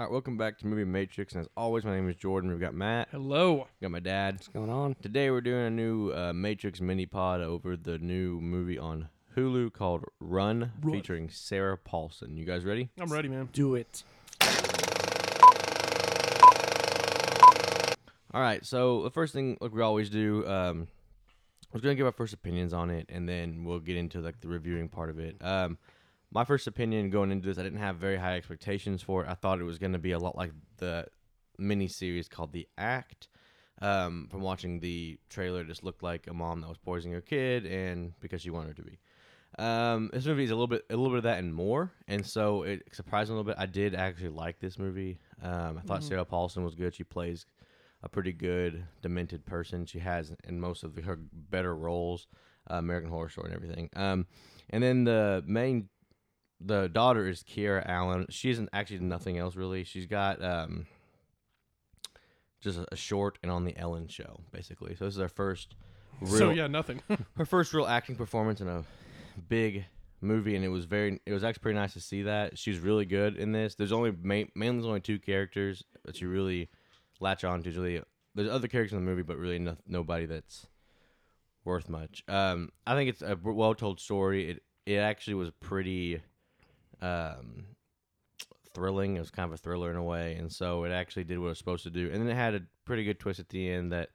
All right, welcome back to Movie Matrix. And as always, my name is Jordan. We've got Matt, Hello. got my dad. What's going on? Today we're doing a new uh, Matrix mini pod over the new movie on Hulu called Run, Run. featuring Sarah Paulson. You guys ready? I'm ready, man. Do it. All right, so the first thing, like we always do, um, I was gonna give our first opinions on it, and then we'll get into like the reviewing part of it. Um, my first opinion going into this, I didn't have very high expectations for it. I thought it was gonna be a lot like the mini series called The Act. Um, from watching the trailer, it just looked like a mom that was poisoning her kid, and because she wanted her to be. Um, this movie is a little bit, a little bit of that and more, and so it surprised me a little bit. I did actually like this movie. Um, I thought Mhm. Sarah Paulson was good. She plays a pretty good demented person. She has in most of her better roles, uh, American Horror Story and everything. Um, and then the main, the daughter is Kiera Allen. She isn't actually nothing else really. She's got um, just a, a short and on the Ellen Show basically. So this is her first real, So yeah, nothing. her first real acting performance in a big movie, and it was very, it was actually pretty nice to see that she's really good in this. There's only main, mainly there's only two characters that you really latch on to. Really, there's other characters in the movie, but really no, nobody that's worth much. Um, I think it's a well told story. It it actually was pretty um thrilling. It was kind of a thriller in a way, and so it actually did what it was supposed to do. And then it had a pretty good twist at the end that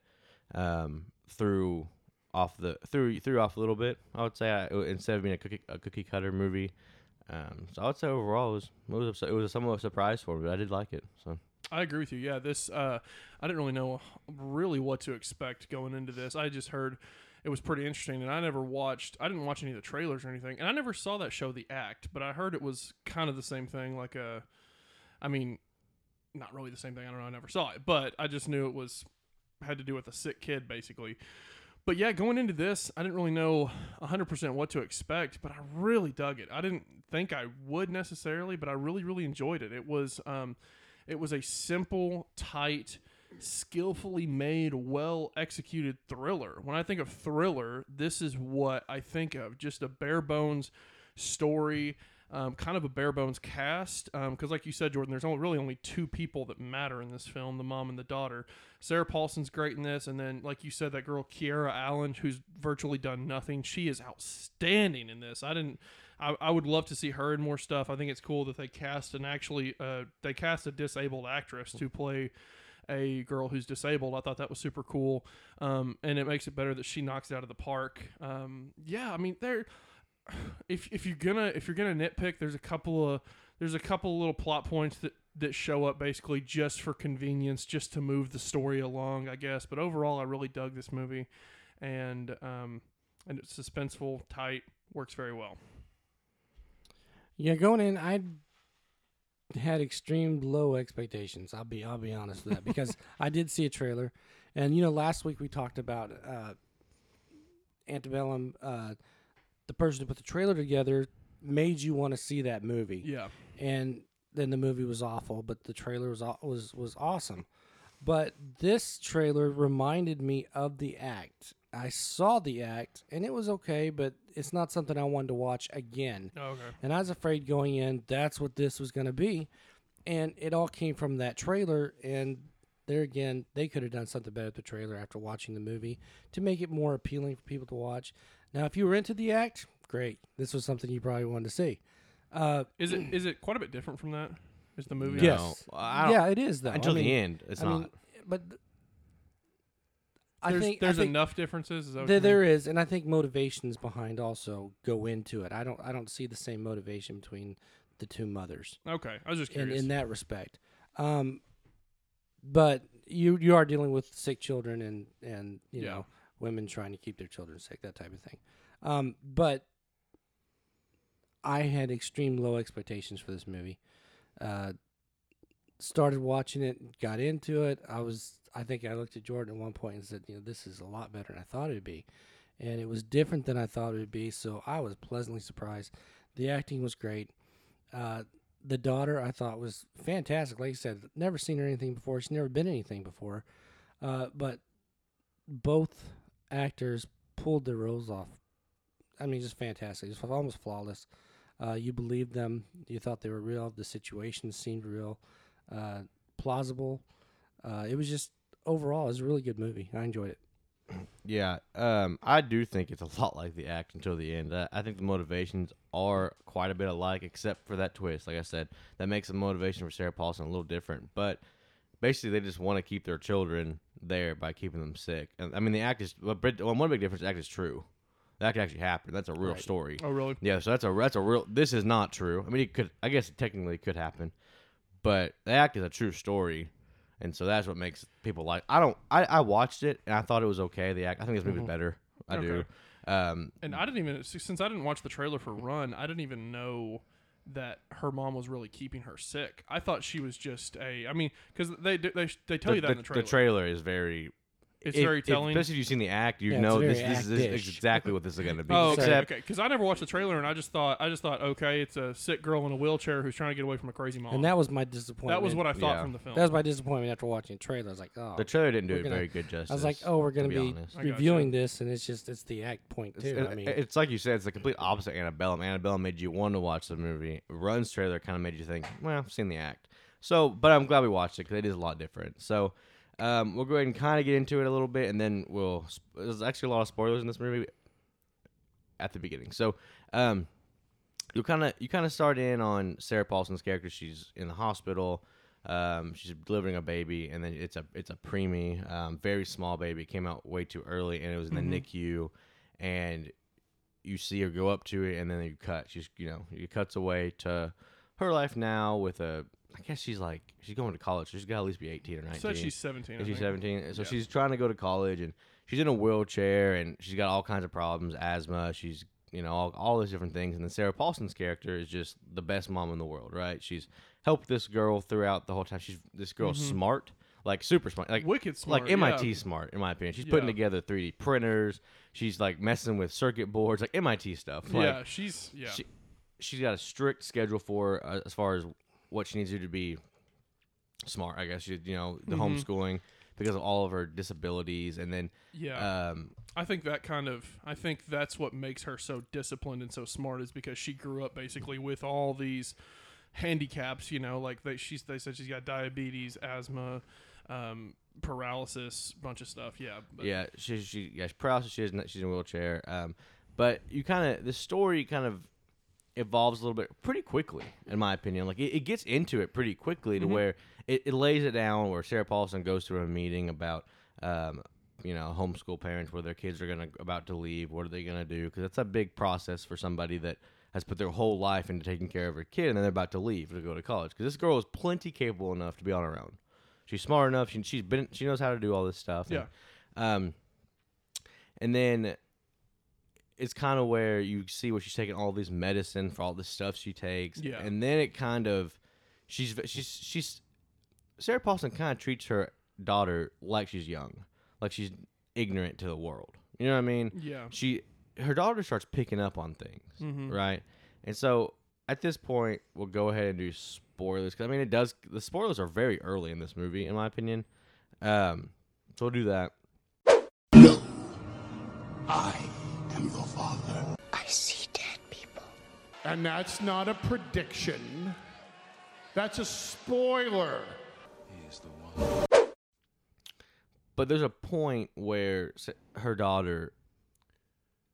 um threw off the threw threw off a little bit. I would say I, instead of being a cookie a cookie cutter movie. Um, so I would say overall it was it was, it was somewhat of a surprise for me, but I did like it. So I agree with you. Yeah, this uh, I didn't really know really what to expect going into this. I just heard it was pretty interesting, and I never watched. I didn't watch any of the trailers or anything, and I never saw that show, The Act. But I heard it was kind of the same thing. Like a, I mean, not really the same thing. I don't know. I never saw it, but I just knew it was had to do with a sick kid, basically. But yeah, going into this, I didn't really know 100% what to expect, but I really dug it. I didn't think I would necessarily, but I really, really enjoyed it. It was, um, it was a simple, tight, skillfully made, well executed thriller. When I think of thriller, this is what I think of just a bare bones story, um, kind of a bare bones cast. Because, like you said, Jordan, there's only, really only two people that matter in this film the mom and the daughter. Sarah Paulson's great in this. And then, like you said, that girl, Kiera Allen, who's virtually done nothing, she is outstanding in this. I didn't. I, I would love to see her in more stuff. I think it's cool that they cast an actually uh, they cast a disabled actress to play a girl who's disabled. I thought that was super cool, um, and it makes it better that she knocks it out of the park. Um, yeah, I mean, there. If if you're gonna if you're gonna nitpick, there's a couple of there's a couple of little plot points that that show up basically just for convenience, just to move the story along, I guess. But overall, I really dug this movie, and um, and it's suspenseful, tight, works very well. Yeah, going in, I had extreme low expectations. I'll be, I'll be honest with that because I did see a trailer, and you know, last week we talked about uh, Antebellum. Uh, the person who put the trailer together made you want to see that movie, Yeah. and then the movie was awful, but the trailer was was was awesome. But this trailer reminded me of the act. I saw the act, and it was okay, but it's not something I wanted to watch again. Okay. And I was afraid going in, that's what this was going to be. And it all came from that trailer. And there again, they could have done something better with the trailer after watching the movie to make it more appealing for people to watch. Now, if you were into the act, great. This was something you probably wanted to see. Uh, Is it is it quite a bit different from that? Is the movie? No, Yes. I yeah, it is, though. until I mean, the end, it's I not. mean, but th- I There's, think there's I think enough differences. Is there, there is, and I think motivations behind also go into it. I don't I don't see the same motivation between the two mothers. Okay, I was just in, curious. in that respect. Um, but you you are dealing with sick children and and you Yeah. know women trying to keep their children sick, that type of thing. Um, but I had extreme low expectations for this movie. Uh, started watching it, got into it. I was I think I looked at Jordan at one point and said, you know, this is a lot better than I thought it would be. And it was different than I thought it would be, so I was pleasantly surprised. The acting was great. Uh, the daughter I thought was fantastic. Like I said, never seen her anything before. She's never been anything before. Uh, but both actors pulled their roles off. I mean, just fantastic. Just almost flawless. Uh, you believed them. You thought they were real. The situation seemed real. uh, plausible. Uh, it was just overall, it was a really good movie. I enjoyed it. Yeah, um, I do think it's a lot like the act until the end. I, I think the motivations are quite a bit alike, except for that twist. Like I said, that makes the motivation for Sarah Paulson a little different. But basically, they just want to keep their children there by keeping them sick. And, I mean, the act is well, Brit- well, one big difference. The act is true. That could actually happen. That's a real Right. story. Oh, really? Yeah, so that's a that's a real. This is not true. I mean, it could. I guess it technically it could happen, but the act is a true story, and so that's what makes people like. I don't. I, I watched it and I thought it was okay. The act. I think this movie's Mhm. better. I do. Um, And I didn't even since I didn't watch the trailer for Run, I didn't even know that her mom was really keeping her sick. I thought she was just a. I mean, because they do- they they tell you that in the trailer. The trailer is very. It's if- very if- telling. especially if you've seen the act, you Yeah, it's know very this, this, is, this is act-ish. exactly what this is going to be. Oh, okay, Except okay. Because I never watched the trailer, and I just thought, I just thought, okay, it's a sick girl in a wheelchair who's trying to get away from a crazy mom. And that was my disappointment. that was what I thought Yeah. from the film. That was my disappointment after watching the trailer. I was like, oh. the trailer didn't do We're it gonna- very good justice. I was like, oh, we're gonna be, be honest. I gotcha. reviewing this, and it's just it's the act point too. It's, I mean, it's like you said, it's the complete opposite of Annabelle. Annabelle made you want to watch the movie. Run's trailer kind of made you think, well, I've seen the act. So, but I'm glad we watched it because it is a lot different. So, um, we'll go ahead and kind of get into it a little bit, and then we'll. There's actually a lot of spoilers in this movie at the beginning. So, um, you kind of you kind of start in on Sarah Paulson's character. She's in the hospital. Um, she's delivering a baby, and then it's a it's a preemie, um, very small baby. It came out way too early, and it was in the NICU. And you see her go up to it, and then you cut. She's you know it cuts away to her life now with a. I guess she's like she's going to college. So she's got to at least be eighteen or nineteen. said she's 17. I Is 17? So Yeah. she's trying to go to college and she's in a wheelchair and she's got all kinds of problems, asthma. She's, you know, all, all these different things. And then Sarah Paulson's character is just the best mom in the world, right? She's helped this girl throughout the whole time. She's this girl's Mhm. smart, like super smart, like Wicked smart. like MIT yeah. smart in my opinion. She's putting together 3D printers. She's like messing with circuit boards, like MIT stuff. Like, yeah, she's yeah. she- she's got a strict schedule for uh, as far as what she needs to do to be smart. I guess she, you know the Mhm. homeschooling because of all of her disabilities, and then yeah. um, I think that kind of I think that's what makes her so disciplined and so smart is because she grew up basically with all these handicaps, you know, like they she's they said she's got diabetes, asthma, um, paralysis, bunch of stuff. Yeah. but- yeah, she she yeah, she's paralysis. She is she's in a wheelchair. Um, but you kind of the story kind of evolves a little bit pretty quickly, in my opinion. Like it, it gets into it pretty quickly to Mhm. where it, it lays it down where Sarah Paulson goes to a meeting about um, you know homeschool parents where their kids are gonna about to leave. What are they gonna do? Because that's a big process for somebody that has put their whole life into taking care of her kid, and then they're about to leave to go to college. Because this girl is plenty capable enough to be on her own. She's smart enough. She, she's been. She knows how to do all this stuff. and, Yeah. um, and then it's kind of where you see where she's taking all these medicine for all the stuff she takes. Yeah. And then it kind of, she's she's she's Sarah Paulson kind of treats her daughter like she's young, like she's ignorant to the world. You know what I mean? Yeah. She her daughter starts picking up on things, Mhm. right? And so at this point, we'll go ahead and do spoilers because I mean it does. The spoilers are very early in this movie, in my opinion. Um, so we'll do that. No. I am your father. I see dead people. And that's not a prediction. That's a spoiler. But there's a point where her daughter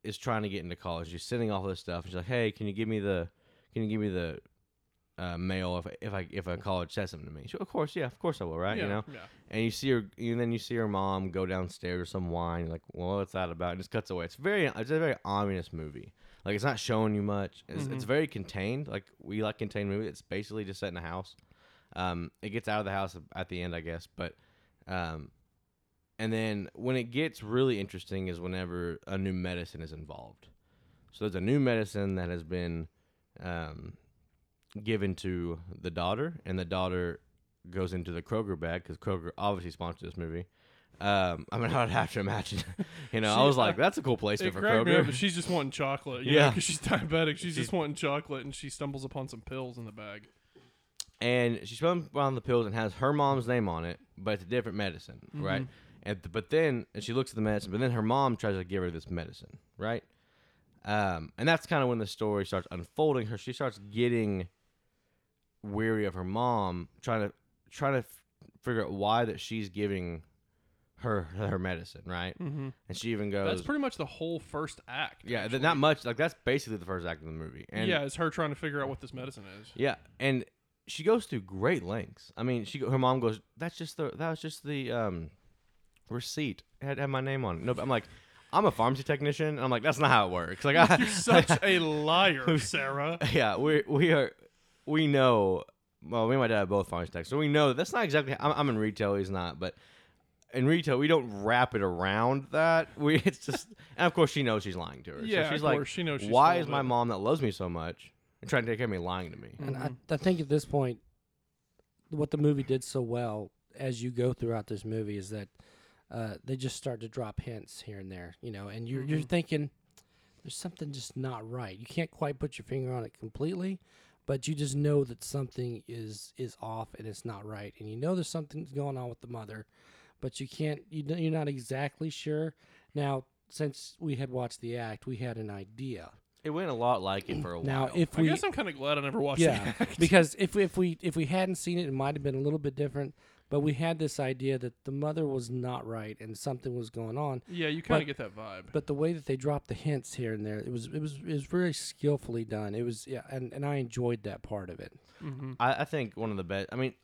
is trying to get into college. She's sending all this stuff. She's like, "Hey, can you give me the, can you give me the uh, mail if I, if I if a college says something to me?" She, of course, yeah, of course I will, right? yeah. You know. Yeah. And you see her, and then you see her mom go downstairs with some wine. You're like, well, what's that about? And it just cuts away. It's very, it's a very ominous movie. Like it's not showing you much. It's, it's very contained. Like we like contained movies. It's basically just set in a house. Um, it gets out of the house at the end, I guess. But, um, and then when it gets really interesting is whenever a new medicine is involved. So there's a new medicine that has been, um, given to the daughter, and the daughter goes into the Kroger bag because Kroger obviously sponsored this movie. Um, I mean, I'd have to imagine. You know, I was like, that's a cool place for me up, but she's just wanting chocolate. You Yeah. because she's diabetic. She's just wanting chocolate, and she stumbles upon some pills in the bag. And she's running around the pills and has her mom's name on it, but it's a different medicine, right? And but then and she looks at the medicine, but then her mom tries to give her this medicine, right? Um, and that's kind of when the story starts unfolding. Her she starts getting weary of her mom trying to trying to f- figure out why that she's giving her her medicine, right? Mm-hmm. And she even goes, That's pretty much the whole first act. yeah, actually. not much. Like that's basically the first act of the movie. And yeah, it's her trying to figure out what this medicine is. Yeah, and she goes through great lengths. I mean, she her mom goes, "That's just the that was just the um receipt. It had, had my name on it." No, but I'm like, I'm a pharmacy technician. And I'm like, that's not how it works. Like, I, You're such a liar, Sarah. yeah, we we are we know. Well, me and my dad are both pharmacy techs, so we know that that's not exactly. I'm, I'm in retail. He's not, but. In retail, we don't wrap it around that. We it's just, and of course, she knows she's lying to her. Yeah, so she's of like, course, she knows she's why full is of my it." mom that loves me so much and trying to take care of me lying to me? And. I, I think at this point, what the movie did so well as you go throughout this movie is that uh, they just start to drop hints here and there, you know, and you're you're Mhm. thinking there's something just not right. You can't quite put your finger on it completely, but you just know that something is is off and it's not right, and you know there's something going on with the mother, but you can't you don't- you're not exactly sure. Now, since we had watched the act, we had an idea. It went a lot like it for a Now, while. if I we guess I'm kind of glad I never watched yeah, the act. because if if we if we hadn't seen it, it might have been a little bit different. But we had this idea that the mother was not right and something was going on. yeah, you kind of get that vibe. But the way that they dropped the hints here and there, it was it was it was very skillfully done. It was yeah, and, and I enjoyed that part of it. hmm I, I think one of the best. I mean,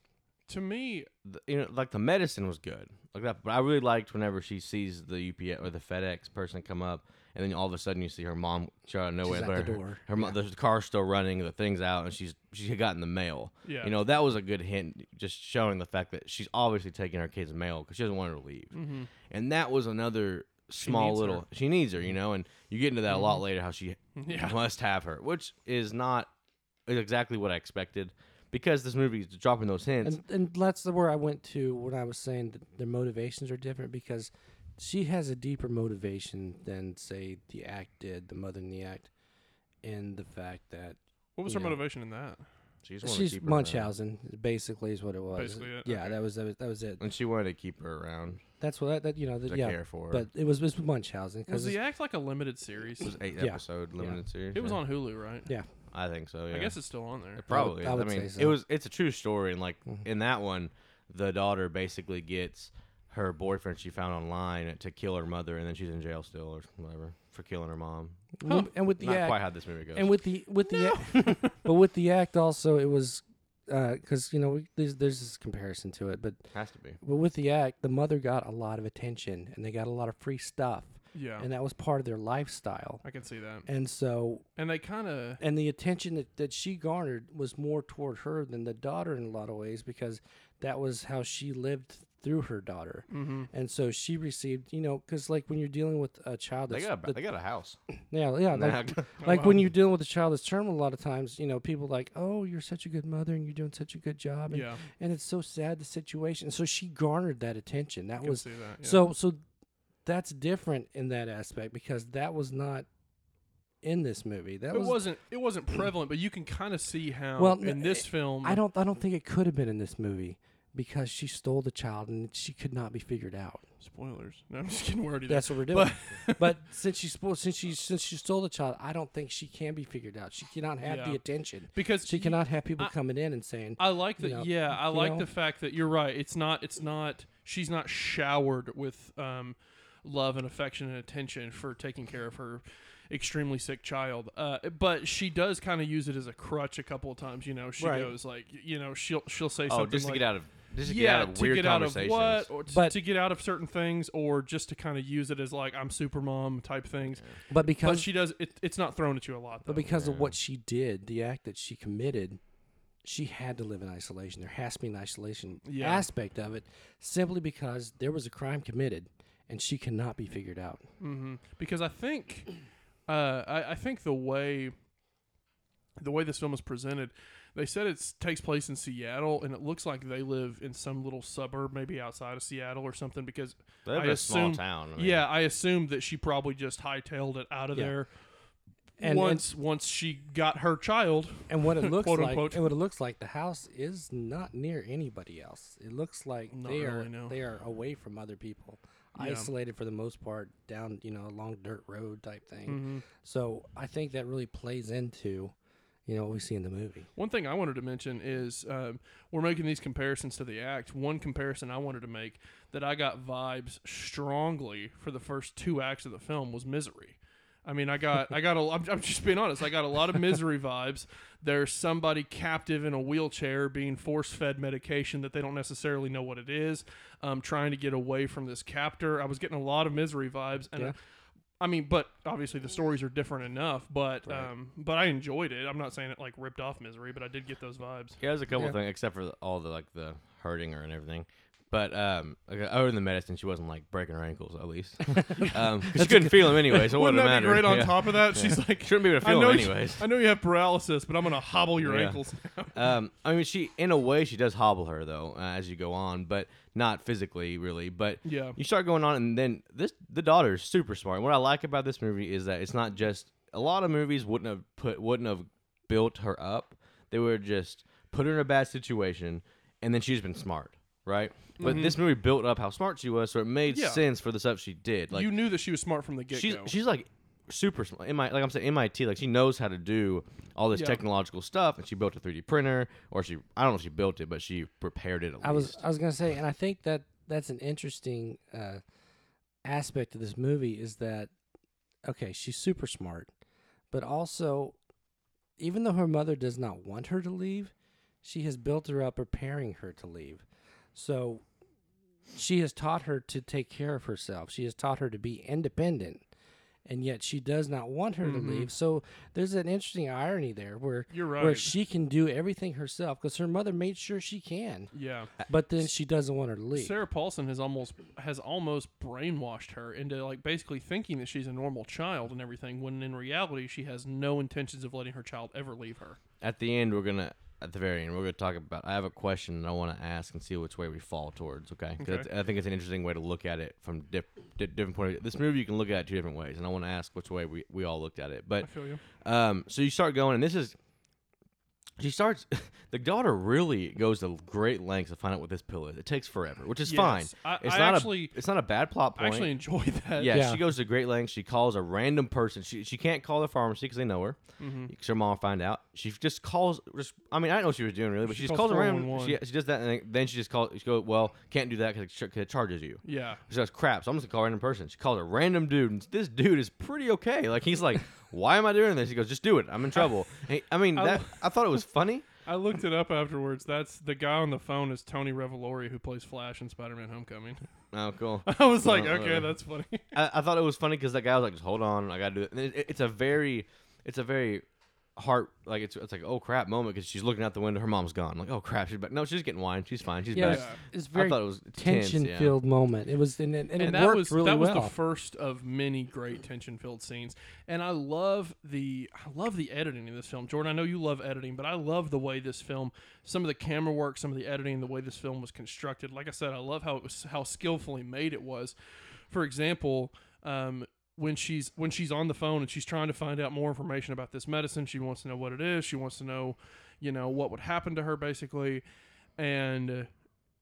To me, the, you know, like the medicine was good, like that. But I really liked whenever she sees the UPS or the FedEx person come up, and then all of a sudden you see her mom show out of nowhere. at but the her- door. Her, mo- the car's still running, the thing's out, and she's she had gotten the mail. yeah, You know, that was a good hint, just showing the fact that she's obviously taking her kid's mail because she doesn't want her to leave. hmm And that was another small needs her. little. She needs her, you know, and you get into that a lot later how she yeah, must have her, which is not exactly what I expected because this movie is dropping those hints. And and that's the where I went to when I was saying that their motivations are different because she has a deeper motivation than say the act did, the mother in the act, in the fact that what was her yeah. motivation in that? She just to she's keep her around. Basically is what it was. Basically it, Yeah, okay. that was that was that was it. and she wanted to keep her around That's what that, that you know. The, to yeah, care for her. but it was it was Munchausen Was because the act like a limited series? it was eight Yeah. episode limited series. It was on Hulu, right? Yeah. I think so. Yeah. I guess it's still on there. it probably. I is. would I mean, say it so. Mm-hmm. was. It's a true story, and like in that one, the daughter basically gets her boyfriend she found online to kill her mother, and then she's in jail still or whatever for killing her mom. Huh. and with the Not act, quite how this movie goes. and with the with the act, but with the act also it was uh, because you know we, there's there's this comparison to it, but has to be. but with the act the mother got a lot of attention and they got a lot of free stuff Yeah, and that was part of their lifestyle I can see that. and so And they kind of and the attention that, that she garnered was more toward her than the daughter in a lot of ways because that was how she lived through her daughter hmm and so she received you know because like when you're dealing with a child They got a, that- they got a house. yeah yeah like, like when you're dealing with a child that's terminal a lot of times you know people like oh you're such a good mother and you're doing such a good job and, yeah, and it's so sad the situation so she garnered that attention I that was see that. Yeah. so so that's different in that aspect because that was not in this movie that it was wasn't it wasn't prevalent, but you can kind of see how Well, in this film. i don't i don't think it could have been in this movie because she stole the child and she could not be figured out spoilers. No, I'm just kidding. We're already that's what we're doing but since she spo- since she since she stole the child i don't think she can be figured out she cannot have the attention because she y- cannot have people I- coming in and saying I like that. you know, yeah, I you like know? the fact that you're right. It's not. It's not. She's not showered with um, love and affection and attention for taking care of her extremely sick child. Uh, but she does kind of use it as a crutch a couple of times. You know, she Right. goes like, you know, she'll she'll say something. oh, something just to like, get out of just to get yeah, out of to weird get out of conversations. what, or to, But- to get out of certain things, or just to kind of use it as like I'm super mom type things. but because But she does. It, it's not thrown at you a lot. Though. But because of what she did, the act that she committed, she had to live in isolation. There has to be an isolation Yeah. aspect of it, simply because there was a crime committed, and she cannot be figured out. hmm Because I think, uh, I, I think the way, the way this film is presented, they said it takes place in Seattle, and it looks like they live in some little suburb, maybe outside of Seattle or something. Because They live I in a small assume- town. I mean, yeah, I assumed that she probably just hightailed it out of Yeah. there. And- and- once once she got her child, And what it looks Quote, like, unquote. and what it looks like, the house is not near anybody else. It looks like Not they are no. they are away from other people, Yeah. isolated for the most part, down you know a long dirt road type thing. Mhm. So I think that really plays into, you know what we see in the movie. One thing I wanted to mention is um, we're making these comparisons to the act. One comparison I wanted to make that I got vibes strongly for the first two acts of the film was Misery. I mean, I got, I got a, I'm, I'm just being honest. I got a lot of misery vibes. There's somebody captive in a wheelchair being force fed medication that they don't necessarily know what it is, um, trying to get away from this captor. I was getting a lot of misery vibes, and Yeah. I mean, but obviously the stories are different enough. But um, but I enjoyed it. I'm not saying it like ripped off misery, but I did get those vibes. Yeah, there's a couple Yeah. things except for the, all the like the hurting her and everything. But um, like, other than the medicine, she wasn't like breaking her ankles at least. um, 'cause she couldn't feel them anyway, so it Wouldn't wouldn't that matter. be great? On Yeah. top of that, she's like, Shouldn't be able to I feel know, them you- anyways. I know you have paralysis, but I'm gonna hobble your Yeah. ankles. Um, I mean, she in a way she does hobble her though uh, as you go on, but not physically really. But Yeah. you start going on, and then this the daughter is super smart. What I like about this movie is that it's not just a lot of movies wouldn't have put wouldn't have built her up. They would have just put her in a bad situation, and then she's been smart, right? But this movie built up how smart she was, so it made. Yeah. sense for the stuff she did. Like you knew that she was smart from the get she's go. she's like super smart. MI, like I'm saying, MIT, like she knows how to do all this Yeah. technological stuff, and she built a 3D printer, or she I don't know if she built it, but she prepared it. At I was least. I was gonna say, and I think that that's an interesting uh, aspect of this movie is that okay, she's super smart, but also, even though her mother does not want her to leave, she has built her up preparing her to leave. So she has taught her to take care of herself. She has taught her to be independent. And yet she does not want her to mm-hmm. leave. So there's an interesting irony there where You're where she can do everything herself because her mother made sure she can yeah. Uh, but then she doesn't want her to leave. Sarah Paulson has almost has almost brainwashed her into like basically thinking that she's a normal child and everything, when in reality she has no intentions of letting her child ever leave her. At the end, we're gonna at the very end, we're gonna talk about. I have a question that I want to ask and see which way we fall towards. Okay, 'Cause Okay. it's- I think it's an interesting way to look at it from dip, di- different point. Of view. This movie you can look at it two different ways, and I want to ask which way we, we all looked at it. I But feel you. Um, so you start going, and this is. She starts. The daughter really goes to great lengths to find out what this pill is. It takes forever, which is Yes. fine. I- it's I not actually- a. It's not a bad plot I actually enjoy that. yeah, Yeah. she goes to great lengths. She calls a random person. She she can't call the pharmacy because they know her. Mm-hmm. Because her mom will find out. She just calls. Just, I mean, I don't know what she was doing really, but She just calls calls a random. 411. She, she does that, and then she just calls. She goes, "Well, can't do that because it charges you." Yeah. She goes, crap, so I'm just gonna call a random person. She calls a random dude, and this dude is pretty okay. Like he's like, why am I doing this? He goes, just do it. I'm in trouble. He- I mean, I that I thought it was funny. I looked it up afterwards. That's the guy on the phone is Tony Revolori who plays Flash in Spider-Man: Homecoming. Oh, cool. I was like, Oh, okay, uh, that's funny. I, I thought it was funny because that guy was like, just hold on, I gotta do it. It- it's a very, it's a very heart like it's it's like oh crap moment because she's looking out the window, her mom's gone. like oh crap, she's back. No, she's getting wine. She's fine. She's yeah, back. it's, it's I very thought it was tense, yeah. tension filled moment. It was and, it- and, and it that worked was really that was the first of many great tension filled scenes and i love the i love the editing in this film jordan i know you love editing but i love the way this film some of the camera work some of the editing the way this film was constructed like i said i love how it was how skillfully made it was for example um, when she's when she's on the phone and she's trying to find out more information about this medicine she wants to know what it is. She wants to know you know what would happen to her basically. And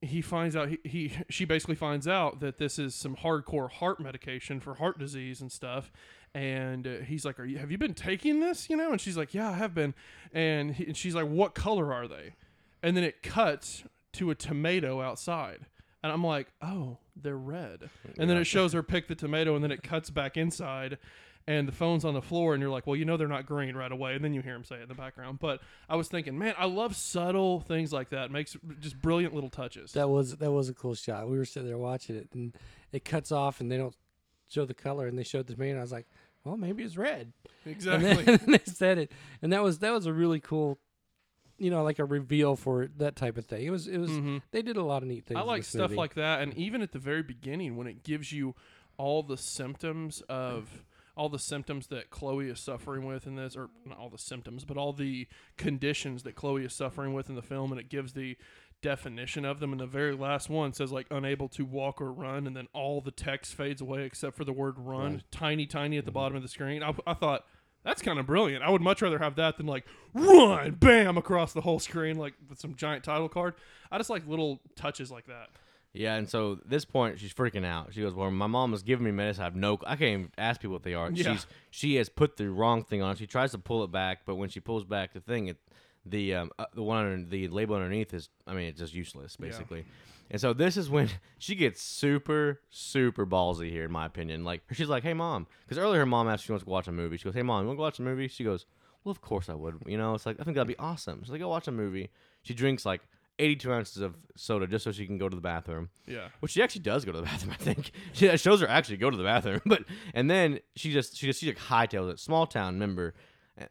he finds out he, he she basically finds out that this is some hardcore heart medication for heart disease and stuff. And he's like are you have you been taking this? You know? And she's like yeah i have been. And, he, and she's like what color are they? And then it cuts to a tomato outside and i'm like oh they're red. And then it shows her pick the tomato and then it cuts back inside and the phone's on the floor and you're like well you know they're not green right away. And then you hear him say it in the background. But i was thinking man i love subtle things like that. Makes just brilliant little touches. That was that was a cool shot. We were sitting there watching it, and it cuts off, and they don't show the color, and they showed the man. I was like, well, maybe it's red. exactly And then they said it, and that was that was a really cool, you know, like a reveal for that type of thing. It was it was Mhm. they did a lot of neat things. I like stuff movie. like that, and even at the very beginning when it gives you all the symptoms of all the symptoms that Chloe is suffering with in this, or not all the symptoms, but all the conditions that Chloe is suffering with in the film, and it gives the definition of them. And the very last one says like unable to walk or run, and then all the text fades away except for the word run, tiny, tiny at the bottom of the screen. I, I thought. That's kind of brilliant. I would much rather have that than like run, bam, across the whole screen, like with some giant title card. I just like little touches like that. Yeah, and so at this point she's freaking out. She goes, "Well, my mom was giving me medicine. I have no. I can't even ask people what they are. Yeah. She's she has put the wrong thing on. She tries to pull it back, but when she pulls back the thing, it the um uh, the one under, the label underneath is I mean it's just useless basically. And so this is when she gets super super ballsy here, in my opinion. Like she's like, "Hey mom," because earlier her mom asked if she wants to watch a movie. She goes, "Hey mom, you want to watch a movie?" She goes, "Well, of course I would." You know, it's like I think that'd be awesome. So they go watch a movie. She drinks like 82 ounces of soda just so she can go to the bathroom. Yeah. Which she actually does go to the bathroom, I think. She shows her actually go to the bathroom, but and then she just she just she like hightails it. Small town, remember, uh,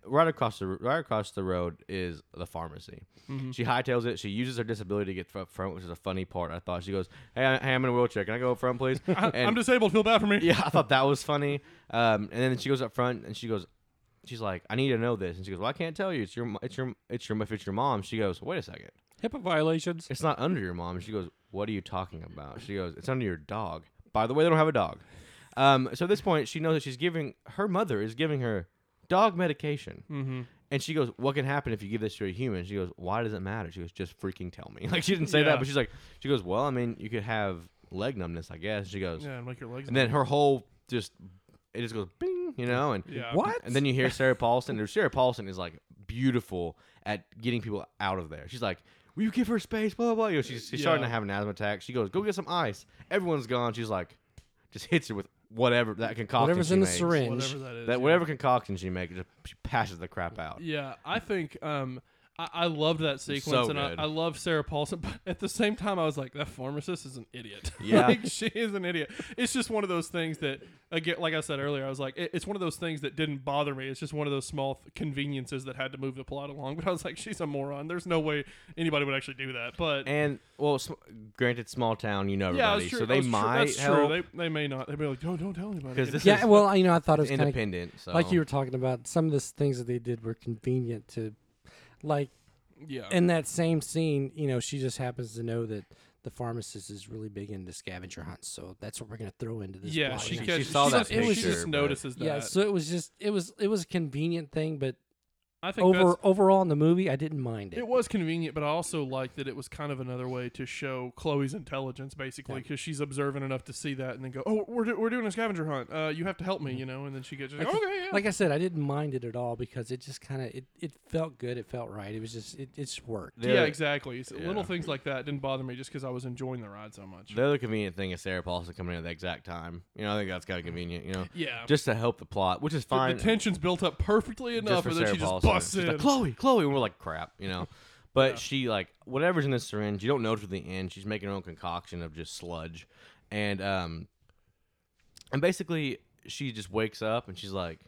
right across the right across the road is the pharmacy. Mm-hmm. She hightails it. She uses her disability to get up front, which is a funny part. I thought she goes, "Hey, I, hey, I'm in a wheelchair. Can I go up front, please?" I, And- I'm disabled. Feel bad for me. yeah, I thought that was funny. Um, and then she goes up front and she goes, she's like, "I need to know this," and she goes, "Well, I can't tell you. It's your, it's your, it's your, if it's your mom." She goes, "Wait a second. HIPAA violations. It's not under your mom. She goes, What are you talking about? She goes, It's under your dog. By the way, they don't have a dog. Um, so at this point, she knows that she's giving her mother is giving her dog medication. Mm-hmm. And she goes, What can happen if you give this to a human? She goes, Why does it matter? She goes, Just freaking tell me. Like she didn't say Yeah. that, but she's like, She goes, Well, I mean, you could have leg numbness, I guess. She goes, Yeah, and make your legs. And then her whole just, it just goes, Bing, you know, and Yeah. What? and then you hear Sarah Paulson. and Sarah Paulson is like beautiful at getting people out of there. She's like, "Will you give her space?" Blah blah blah. You know, she's, she's starting to have an asthma attack. She goes, "Go get some ice." Everyone's gone. She's like, just hits her with whatever that concoction. Is. Whatever's she in the makes. syringe. Whatever that is. That yeah. whatever concoction she makes, just she passes the crap out. Yeah, I think um, I, I loved that sequence, so and I, good. I love Sarah Paulson. But at the same time, I was like, that pharmacist is an idiot. Yeah. like she is an idiot. It's just one of those things that, again, like I said earlier, I was like, it, it's one of those things that didn't bother me. It's just one of those small th- conveniences that had to move the plot along. But I was like, she's a moron. There's no way anybody would actually do that. But And well, sm- granted, small town, you know yeah, everybody, that's true. so they might true. That's help true. They, they may not. They'd be like, don't don't tell anybody. 'Cause this Yeah, is well, you know, I thought it was kind of. So like you were talking about. Some of the things that they did were convenient to, like yeah. in that same scene. You know, she just happens to know that the pharmacist is really big into scavenger hunts, so that's what we're gonna throw into this. yeah, plot she. She saw she that just, it was just notices that. Yeah, so it was just it was it was a convenient thing, but I think over overall in the movie, I didn't mind it. It was convenient, but I also liked that it was kind of another way to show Chloe's intelligence, basically, Yeah. because she's observant enough to see that and then go, "Oh, we're, do- we're doing a scavenger hunt. Uh, you have to help me," you know. And then she gets just, Like- "Okay, yeah." Like I said, I didn't mind it at all because it just kind of it, it felt good. It felt right. It was just it, it just worked. The yeah, other- exactly. So yeah. Little things like that didn't bother me just because I was enjoying the ride so much. The other convenient thing is Sarah Paulson coming in at the exact time. You know, I think that's kind of convenient. You know, yeah, just to help the plot, which is fine. the tension's built up perfectly enough, for and then Sarah she just Paulson. She's like, Chloe, Chloe, and we're like, crap, you know. But Yeah. she like whatever's in this syringe, you don't know till the end. She's making her own concoction of just sludge, and um, and basically she just wakes up and she's like,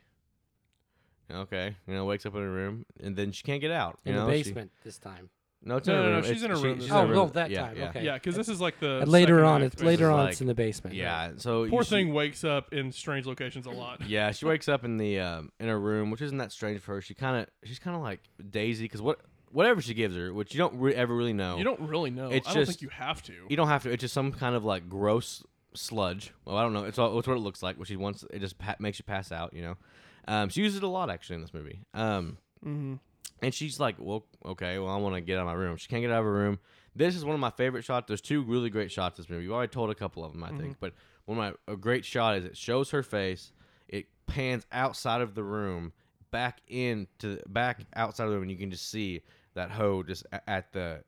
okay, you know, wakes up in her room, and then she can't get out. You in know, the She- basement this time. No, it's No, in her no, no, room. she's It's- in her she- room she's this in her time. room. Oh, no, that yeah, time, yeah. okay. yeah, because this is like the And later second on, act, it's later basically. on. like- it's in the basement. Yeah, so Poor you- she- thing wakes up in strange locations a lot. Yeah, she wakes up in the um, in her room, which isn't that strange for her. She kind of she's kind of like Daisy because what whatever she gives her, which you don't re- ever really know. You don't really know. It's I don't just- think you have to. You don't have to. It's just some kind of like gross sludge. Well, I don't know. It's all, it's what it looks like. What she wants, it just pa- makes you pass out. You know. Um, she uses it a lot actually in this movie. Um, mm-hmm. And she's like, well, okay, well, I want to get out of my room. She can't get out of her room. This is one of my favorite shots. There's two really great shots this movie. You already told a couple of them, I think, mm-hmm. but one of my a great shot is it shows her face. It pans outside of the room, back into back outside of the room, and you can just see that hoe just at the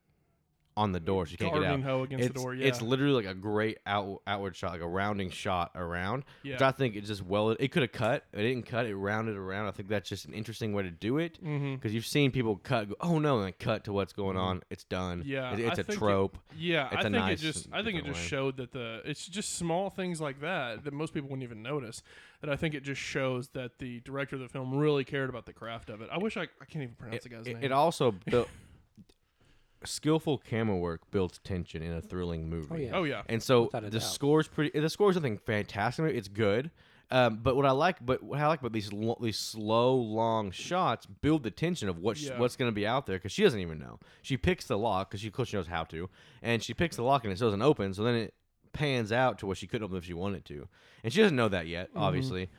on the door. She can't get out. Hoe against It's, the door. Yeah, it's literally like a great out, outward shot, like a rounding shot around. Which I think it's just well. It could have cut. It didn't cut. It rounded around. I think that's just an interesting way to do it. Because you've seen people cut. Go, oh no! And then cut to what's going on. It's done. Mm-hmm. Yeah, It- it's I a think it- trope. Yeah, It's I think nice it just I think it just way. showed that the it's just small things like that that most people wouldn't even notice. That I think it just shows that the director of the film really cared about the craft of it. I wish I I can't even pronounce the guy's it, name. it also built skillful camera work builds tension in a thrilling movie. Oh yeah. oh yeah, And so Without a the doubt. score's pretty. The score's nothing fantastic. It's good. Um, but what I like, but what I like about these lo- these slow, long shots build the tension of what sh- Yeah. what's going to be out there because she doesn't even know. She picks the lock because she, of course, she knows how to, and she picks the lock and it doesn't open. So then it pans out to what she could open if she wanted to, and she doesn't know that yet, Mm-hmm. obviously.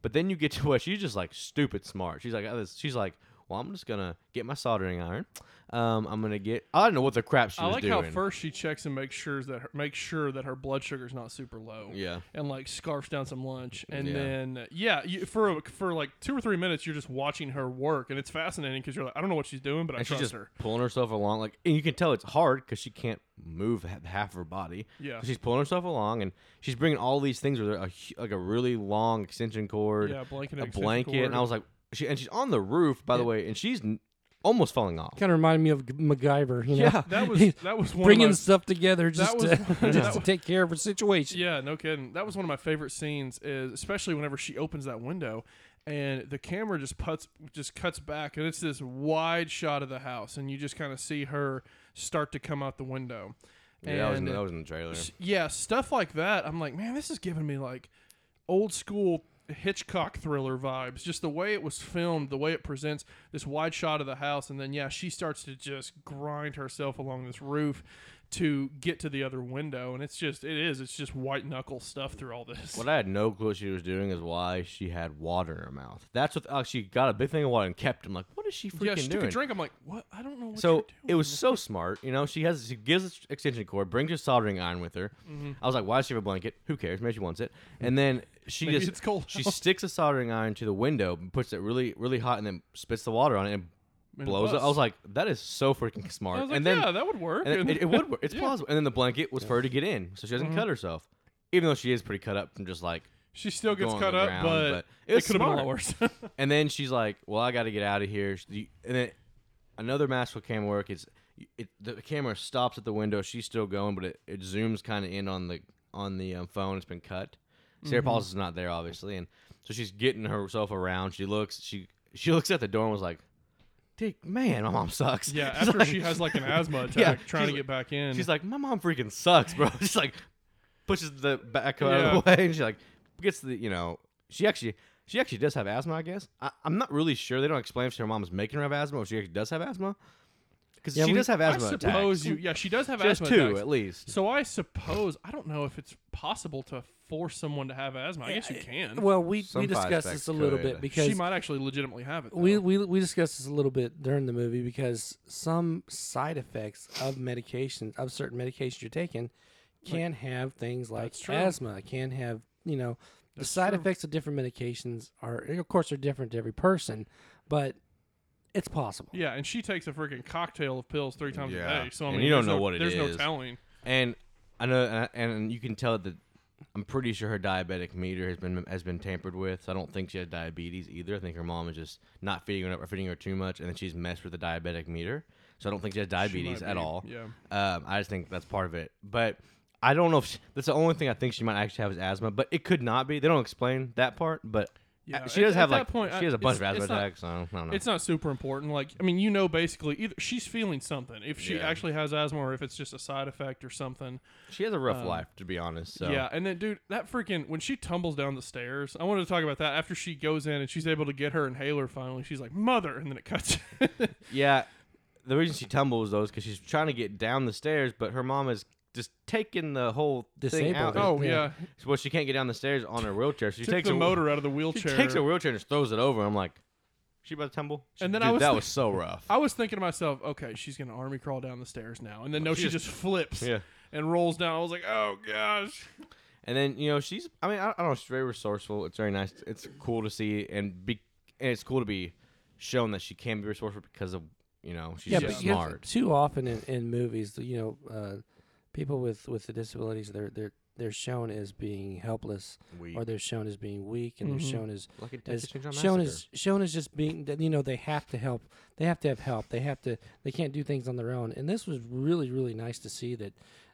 But then you get to what she's just like stupid smart. She's like, oh, this- she's like, well, I'm just gonna get my soldering iron. Um, I'm gonna get. I don't know what the crap she I was like doing. how first she checks and makes sure that her, makes sure that her blood sugar's not super low. Yeah. And like scarfs down some lunch, and Yeah. then yeah, you, for for like two or three minutes, you're just watching her work, and it's fascinating because you're like, I don't know what she's doing, but I and she's trust just her. pulling herself along, like, and you can tell it's hard because she can't move ha- half her body. Yeah. So she's pulling herself along, and she's bringing all these things with her, a, hu- like a really long extension cord, Yeah, blanket, a extension blanket, and. I was like, she and she's on the roof, by the way, and she's n- almost falling off. Kind of reminded me of G- MacGyver. You know, Yeah. That was that was one bringing of my, stuff together just was- to that just to take care of a situation. Yeah, no kidding. That was one of my favorite scenes, is especially whenever she opens that window, and the camera just puts just cuts back, and it's this wide shot of the house, and you just kind of see her start to come out the window. Yeah, that was, in, that was in the trailer. Yeah, stuff like that. I'm like, man, this is giving me like old school Hitchcock thriller vibes. Just the way it was filmed, the way it presents this wide shot of the house, and then yeah, she starts to just grind herself along this roof to get to the other window, and it's just it is it's just white knuckle stuff through all this. What I had no clue she was doing is why she had water in her mouth. That's what oh, she got a big thing of water and kept. I'm like, what is she freaking yeah, she doing? took a drink. I'm like, what? I don't know what. So it was so smart, you know. She has she gives us extension cord, brings her soldering iron with her. Mm-hmm. I was like, why does she have a blanket? Who cares? Maybe she wants it. And then she Maybe just it's cold she sticks a soldering iron to the window, puts it really really hot, and then spits the water on it and And blows up. I was like, that is so freaking smart. I was like, and then yeah, that would work. and And- it, it would work. It's Yeah. plausible. And then the blanket was for her to get in, so she doesn't cut herself, even though she is pretty cut up from just like. She still gets cut up, ground, but, but it it's could have been a lot worse. And then she's like, "Well, I got to get out of here." She- And then another masterful camera work is it, the camera stops at the window. She's still going, but it, it zooms kind of in on the on the um, phone. It's been cut. Sarah Mm-hmm. Paulson's not there, obviously, and so she's getting herself around. She looks she she looks at the door and was like, "Dick, man, my mom sucks." yeah, She's after like- she has like an asthma attack, Yeah, trying to she's get back in. She's like, my mom freaking sucks, bro. She's like, pushes the back out of the way, and she like gets the, you know, she actually, she actually does have asthma. I guess I, I'm not really sure. They don't explain if her mom's making her have asthma or if she actually does have asthma. Because Yeah, she we- does have asthma. I asthma suppose attacks. you. Yeah, she does have She has asthma two attacks. at least. So I suppose I don't know if it's possible to force someone to have asthma. I guess you can. Well, we Some we discussed this a little could. bit because she might actually legitimately have it. we, though. we we discussed this a little bit during the movie because some side effects of medications of certain medications you're taking can have things like asthma. Can have you know the That's side true. effects of different medications are of course are different to every person, but it's possible. yeah, and she takes a freaking cocktail of pills three times Yeah. a day. So I And mean, you don't know no, what it there's no telling. And I know, and- and you can tell that I'm pretty sure her diabetic meter has been has been tampered with. So I don't think she has diabetes either. I think her mom is just not feeding her or feeding her too much, and then she's messed with the diabetic meter. So I don't think she has diabetes at be, all. Yeah. Um, I just think that's part of it. But I don't know if she, that's the only thing I think she might actually have is asthma. But it could not be. They don't explain that part. But Yeah, she does at have that like point, she has a bunch of asthma not- attacks. So I don't know. It's not super important. Like, I mean, you know, basically, either she's feeling something. If she Yeah. actually has asthma, or if it's just a side effect or something. she has a rough um, life, to be honest. So Yeah, and then, dude, that freaking when she tumbles down the stairs, I wanted to talk about that. After she goes in and she's able to get her inhaler finally, she's like, "Mother," and then it cuts. Yeah, the reason she tumbles though is because she's trying to get down the stairs, but her mom is just taking the whole thing Disabled out. her. oh Yeah. yeah, Well, she can't get down the stairs on her wheelchair. So she took takes the a, motor out of the wheelchair. She wheelchair. takes a wheelchair and just throws it over. I'm like, she about to tumble? And then Dude, I was that th- was so rough. I was thinking to myself, okay, she's gonna army crawl down the stairs now, and then no, She she, just- just, flips yeah. and rolls down. I was like, oh gosh. And then you know she's. I mean, I, I don't know. She's very resourceful. It's very nice. It's cool to see, and be. And it's cool to be shown that she can be resourceful because of you know she's yeah, just but you have- smart. too often in, in movies, you know, uh, people with with the disabilities they're they're they're shown as being helpless, We or they're shown as being weak, and Mhm. they're shown as like a as shown Massacre. as shown as just being that you know they have to help they have to have help they have to they can't do things on their own and this was really really nice to see that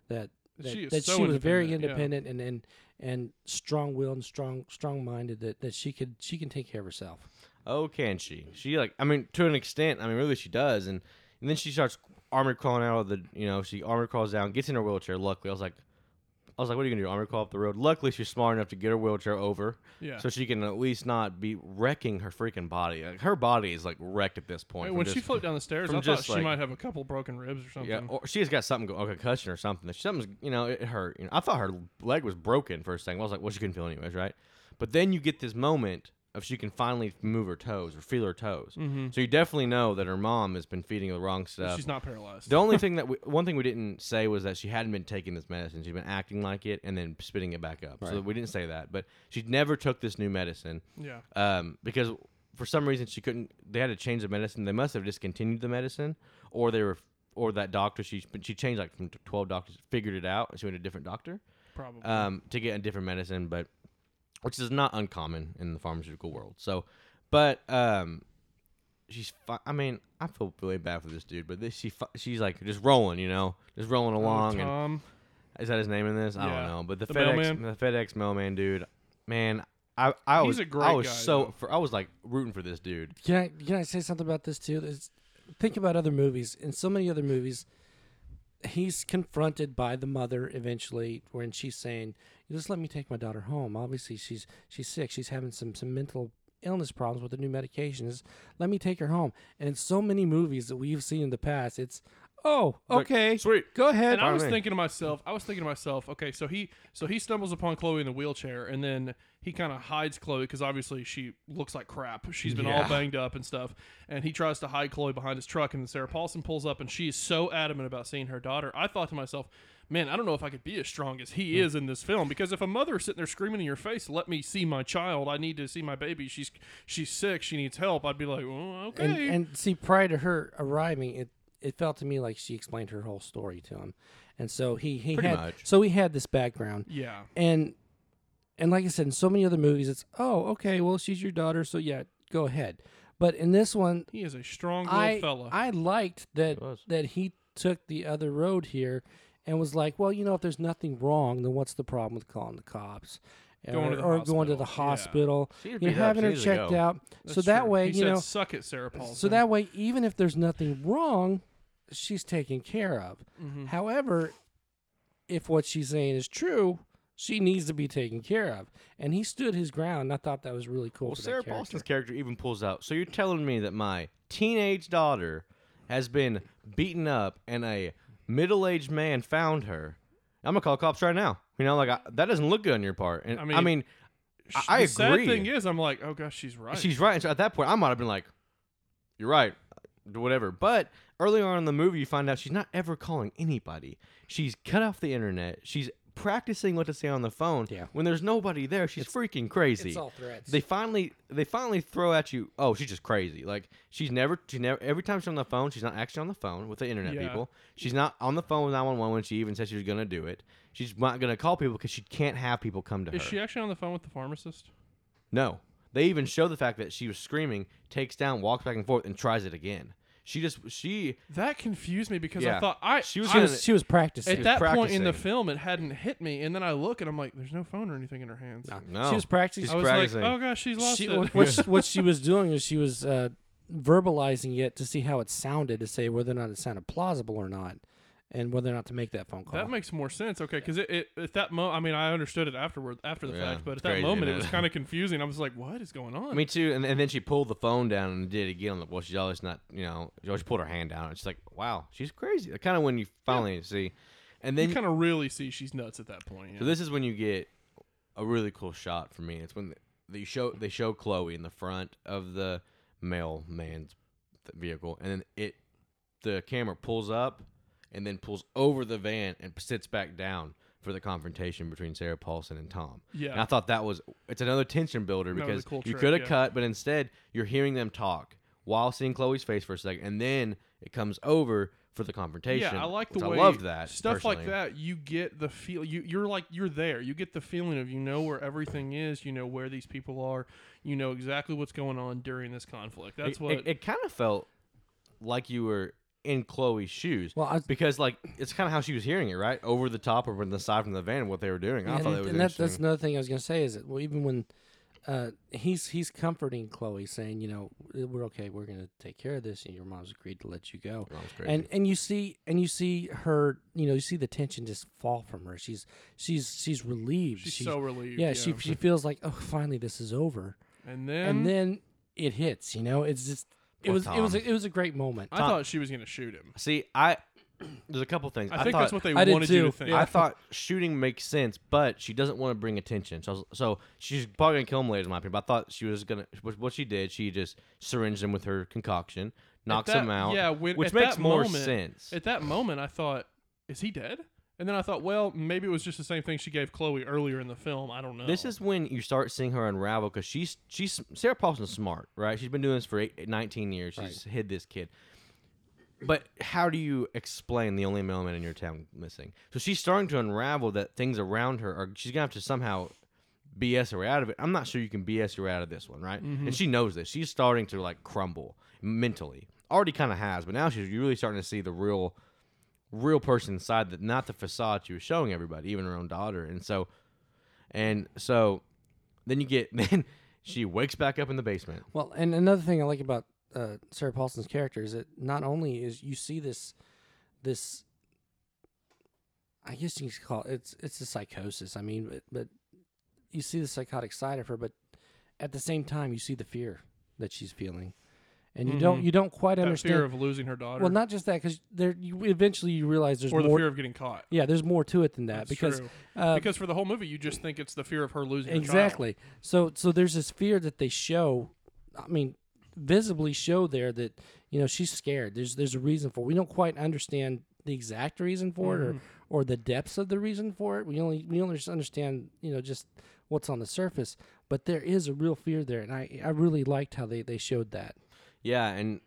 that that She that so she was very independent, yeah. independent and and and strong willed and strong strong minded that, that she could she can take care of herself Oh, can she? She like I mean to an extent. I mean really she does, and and then she starts armor crawling out of the you know she armor crawls down, gets in her wheelchair. Luckily, I was like, I was like, what are you gonna do? Armor crawl up the road? Luckily, she's smart enough to get her wheelchair over, Yeah. so she can at least not be wrecking her freaking body. Like, her body is like wrecked at this point. From when she just- flipped down the stairs, from I thought just, she like- might have a couple broken ribs or something. yeah, or she has got something, go- a concussion or something. Something's, you know, it hurt. You know, I thought her leg was broken for a second. I was like, well, she couldn't feel anyways, right? But then you get this moment if she can finally move her toes or feel her toes. Mhm. So you definitely know that her mom has been feeding her the wrong stuff. She's not paralyzed. The only thing that we, one thing we didn't say was that she hadn't been taking this medicine. She'd been acting like it and then spitting it back up. So we didn't say that, but she never took this new medicine yeah. um, because for some reason she couldn't. They had to change the medicine. They must have discontinued the medicine, or they were, or that doctor she she changed like from twelve doctors, figured it out, and she went to a different doctor Probably. um, to get a different medicine, but which is not uncommon in the pharmaceutical world. So, but um, she's. Fi- I mean, I feel really bad for this dude, but this she fi- she's like just rolling, you know, just rolling Oh, along. and Tom. is that his name in this? I Yeah. don't know, but the, The FedEx mailman? the FedEx mailman dude, man. I, I He's was a great I was guy, so for I was like rooting for this dude. Can I can I say something about this too? There's, think about other movies. In so many other movies, he's confronted by the mother eventually, when she's saying, "Just let me take my daughter home. Obviously, she's she's sick. She's having some some mental illness problems with the new medications. Let me take her home." And in so many movies that we've seen in the past, it's, "Oh, Like, okay, sweet. go ahead." And I was me. thinking to myself, I was thinking to myself, okay, so he so he stumbles upon Chloe in the wheelchair, and then he kind of hides Chloe because obviously she looks like crap. She's been all banged up and stuff, and he tries to hide Chloe behind his truck, and then Sarah Paulson pulls up, and she's so adamant about seeing her daughter. I thought to myself. Man, I don't know if I could be as strong as he hmm. is in this film because if a mother is sitting there screaming in your face, "Let me see my child! I need to see my baby. She's she's sick. She needs help." I'd be like, oh, "Okay." And, and see, prior to her arriving, it it felt to me like she explained her whole story to him, and so he he Pretty had much. so he had this background, yeah, and and like I said, in so many other movies, it's oh okay, well she's your daughter, so yeah, go ahead. But in this one, he is a strong little I fella. I liked that He was. that he took the other road here and was like, well, you know, if there's nothing wrong, then what's the problem with calling the cops? Going or, to the or going to the hospital, yeah. hospital, She's you know, beat having her checked go. out, so That's that true. way, he you said, know, "Suck it, Sarah Paulson." so that way, even if there's nothing wrong, she's taken care of. Mhm. However, if what she's saying is true, she needs to be taken care of. And he stood his ground. And I thought that was really cool. Well, for Sarah character. Paulson's character even pulls out. So you're telling me that my teenage daughter has been beaten up and a middle-aged man found her? I'm gonna call cops right now. You know, like I, that doesn't look good on your part. And I I mean, mean, I, Sh- I the sad thing is, I'm like, oh gosh, she's right. she's right. And so at that point, I might have been like, "You're right," whatever. But earlier on in the movie, you find out she's not ever calling anybody. She's cut off the internet. She's practicing what to say on the phone. Yeah. When there's nobody there, she's freaking crazy. It's all threats. They finally they finally throw at you. Oh, she's just crazy. Like she's never she never every time she's on the phone, she's not actually on the phone with the internet Yeah. people. She's not on the phone with 911 when she even said she was gonna do it. She's not gonna call people because she can't have people come to is her. Is she actually on the phone with the pharmacist? no, they even show the fact that she was screaming, takes down, walks back and forth, and tries it again. She just she That confused me because I thought I She was I- she was she was practicing. at was that point in the practicing. film it hadn't hit me, and then I look and I'm like, there's no phone or anything in her hands. No. no. She was practicing. She's I was practicing. like, oh gosh, she's lost she, it. what, she, what she was doing is she was uh, verbalizing it to see how it sounded to say whether or not it sounded plausible or not, and whether or not to make that phone call. That makes more sense, okay? Because it, it at that moment, I mean, I understood it afterward, after the Yeah, fact, but at it's that crazy, moment, it isn't was kind of confusing. I was like, "What is going on?" Me too. And, and then she pulled the phone down and did it again. Like, well, she's always not, you know, she always pulled her hand down. It's like, wow, she's crazy. Kind of when you finally see. And then you kind of really see she's nuts at that point. So this is when you get a really cool shot for me. It's when they show they show Chloe in the front of the mailman's vehicle, and then it the camera pulls up and then pulls over the van and sits back down for the confrontation between Sarah Paulson and Tom. Yeah. and I thought that was it's another tension builder because cool you trick, could have yeah. cut, but instead you're hearing them talk while seeing Chloe's face for a second, and then it comes over for the confrontation. Yeah, I like the which way I loved that stuff like personally. that. You get the feel. You you're like you're there. You get the feeling of you know where everything is. You know where these people are. You know exactly what's going on during this conflict. That's it, what. it, it kind of felt like you were in Chloe's shoes. Well, I- because like it's kind of how she was hearing it, right? Over the top or from the side from the van, what they were doing. I and, thought that was and that, that's another thing I was going to say is that well, even when uh, he's he's comforting Chloe, saying, you know, we're okay, we're going to take care of this, and your mom's agreed to let you go. Crazy. And and you see and you see her, you know, you see the tension just fall from her. She's she's she's relieved. she's, so relieved. yeah, she she feels like oh, finally this is over. and then and then it hits. You know, it's just it Poor was it was a, it was a great moment. I thought she was gonna shoot him. See, I There's a couple things. I, think thought, that's what they I did wanted you too. to think. I thought shooting makes sense, but she doesn't want to bring attention. So, so she's probably gonna kill him later, in my opinion. But I thought she was gonna. What what she did, she just syringed him with her concoction, knocks that- him out. yeah, when- which at makes that more moment- sense. At that moment, I thought, is he dead? And then I thought, well, maybe it was just the same thing she gave Chloe earlier in the film. I don't know. This is when you start seeing her unravel because she's she's Sarah Paulson's smart, right? She's been doing this for eight, 19 years. She's hid this kid. But how do you explain the only mailman in your town missing? So she's starting to unravel that things around her are. She's gonna have to somehow BS her way out of it. I'm not sure you can BS her out of this one, right? Mm-hmm. And she knows this. She's starting to like crumble mentally. Already kind of has, but now she's really starting to see the real, real person inside that, not the facade she was showing everybody, even her own daughter. And so, and so, then you get then she wakes back up in the basement. Well, and another thing I like about uh, Sarah Paulson's character is that not only is you see this, this, I guess you could call it, it's it's a psychosis. I mean, but, but you see the psychotic side of her, but at the same time you see the fear that she's feeling, and you don't Mhm. you don't quite that understand. fear of losing her daughter. well, not just that because there you eventually you realize there's or the more. fear of getting caught. yeah, there's more to it than that That's because uh, because for the whole movie, you just think it's the fear of her losing exactly. So so there's this fear that they show. I mean, visibly show there that you know she's scared. There's there's a reason for. it. We don't quite understand the exact reason for it or or the depths of the reason for it. We only we only just understand you know just what's on the surface. But there is a real fear there, and I I really liked how they they showed that. Yeah, and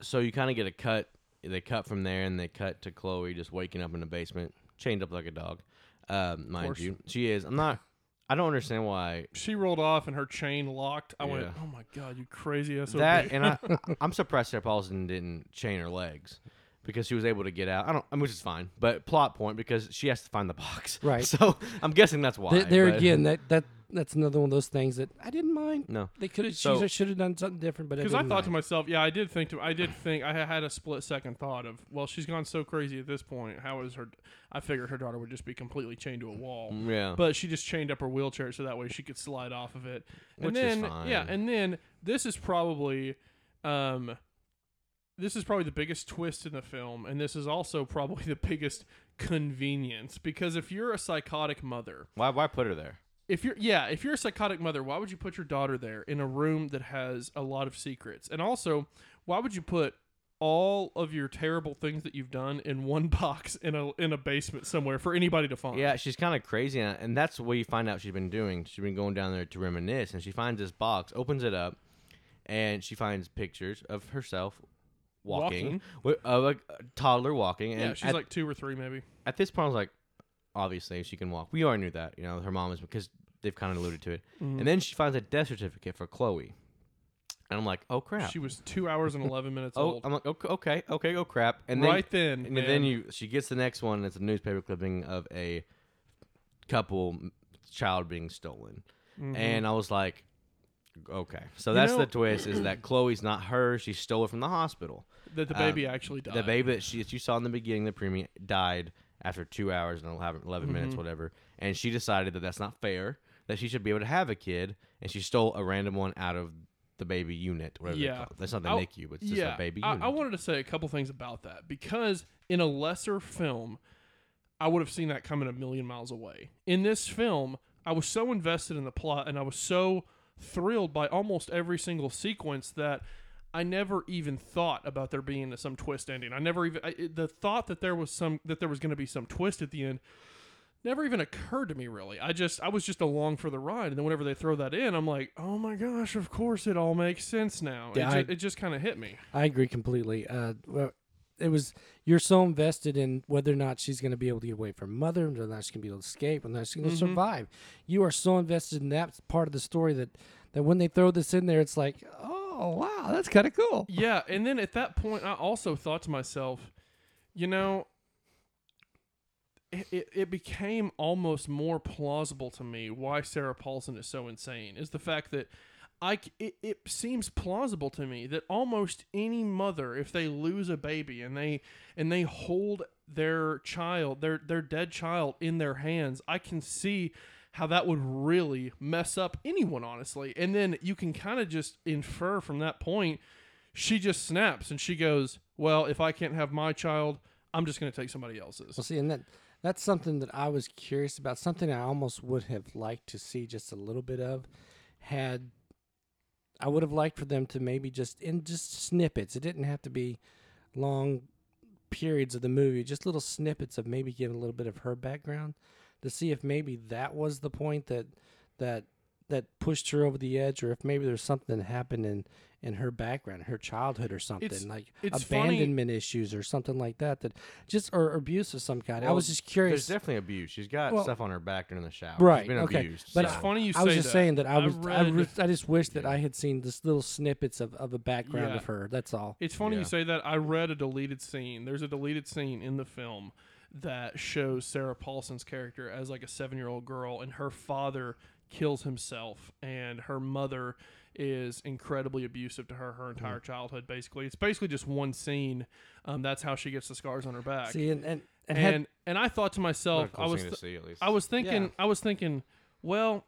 so you kind of get a cut. They cut from there, and they cut to Chloe just waking up in the basement, chained up like a dog. Um, mind course. you, she is. I'm not. I don't understand why She rolled off and her chain locked. I went, Yeah. oh my god, you crazy SOB. that, and I, I'm surprised Sarah Paulson didn't chain her legs because she was able to get out. I don't, I mean, which is fine, but plot point because she has to find the box. Right. So I'm guessing that's why. There, there but- again, that that that's another one of those things that I didn't mind. No. They could have So- should have done something different, but Because I didn't thought to myself, yeah, I did think to, I did think, I had a split second thought of, well, she's gone so crazy at this point. How is her? I figured her daughter would just be completely chained to a wall. Yeah. But she just chained up her wheelchair so that way she could slide off of it. And Which is then, yeah, and then this is probably, um, this is probably the biggest twist in the film, and this is also probably the biggest convenience because if you're a psychotic mother, why? Why put her there? If you're yeah, if you're a psychotic mother, why would you put your daughter there in a room that has a lot of secrets? And also, why would you put all of your terrible things that you've done in one box in a in a basement somewhere for anybody to find? Yeah, she's kind of crazy, and that's what you find out she's been doing. She's been going down there to reminisce, and she finds this box, opens it up, and she finds pictures of herself walking, wi- of a toddler walking. And Yeah, she's at, like two or three maybe. at this point, I was like, obviously she can walk. We already knew that, you know, her mom is because they've kind of alluded to it. Mm-hmm. And then she finds a death certificate for Chloe, and I'm like, oh crap. She was two hours and eleven minutes Oh, old. I'm like, okay, okay, okay, oh crap, and then right then, and man. then you she gets the next one. It's a newspaper clipping of a couple child being stolen, and I was like, okay, so Mm-hmm. You that's know- the twist: is that Chloe's not her. She stole it from the hospital. that the um, baby actually died. The baby that she that you saw in the beginning, the preemie died after two hours and 11, 11 Mm-hmm. minutes, whatever. And she decided that that's not fair. That she should be able to have a kid, and she stole a random one out of the baby unit, whatever Yeah. That's not the I- NICU, but it's just yeah, a baby I. I wanted to say a couple things about that because in a lesser film, I would have seen that coming a million miles away. In this film, I was so invested in the plot and I was so thrilled by almost every single sequence that I never even thought about there being some twist ending. I never even I, the thought that there was some that there was going to be some twist at the end never even occurred to me really. I just I was just along for the ride and then whenever they throw that in, I'm like, "Oh my gosh, of course it all makes sense now." Yeah, it, I- ju- it just kind of hit me. I agree completely. Uh, well, it was you're so invested in whether or not she's going to be able to get away from her mother, whether or not she's going to be able to escape, whether or not she's going to Mm-hmm. survive. You are so invested in that part of the story that that when they throw this in there, it's like, oh Oh, wow, that's kind of cool. Yeah, and then at that point, I also thought to myself, you know, it, it, became almost more plausible to me why Sarah Paulson is so insane is the fact that I it, it seems plausible to me that almost any mother if they lose a baby and they and they hold their child their their dead child in their hands I can see how that would really mess up anyone honestly and then you can kind of just infer from that point she just snaps and she goes, "Well, if I can't have my child, I'm just going to take somebody else's. Well, see, and that that's something that I was curious about. Something I almost would have liked to see just a little bit of. Had I would have liked for them to maybe just in just snippets. It didn't have to be long periods of the movie. Just little snippets of maybe giving a little bit of her background to see if maybe that was the point that that that pushed her over the edge, or if maybe there's something that happened in in her background, her childhood, or something It's- like it's funny- abandonment issues or something like that. That just or abuse of some kind. I was just curious. There's curious. definitely abuse. She's got Well- stuff on her back during the shower. Right. She's been okay. abused. But It's funny you I was just that. saying that I I was. I, read- was I just wish that I had seen this little snippets of, of a background Yeah. of her. That's all. It's funny Yeah. you say that. I read a deleted scene. There's a deleted scene in the film that shows Sarah Paulson's character as like a seven year old girl, and her father kills himself, and her mother is incredibly abusive to her her entire childhood. Basically, it's basically just one scene. Um, that's how she gets the scars on her back. See, and and, and, and had, and I thought to myself, cool I was th- see, at least. I was thinking, Yeah. I was thinking, well,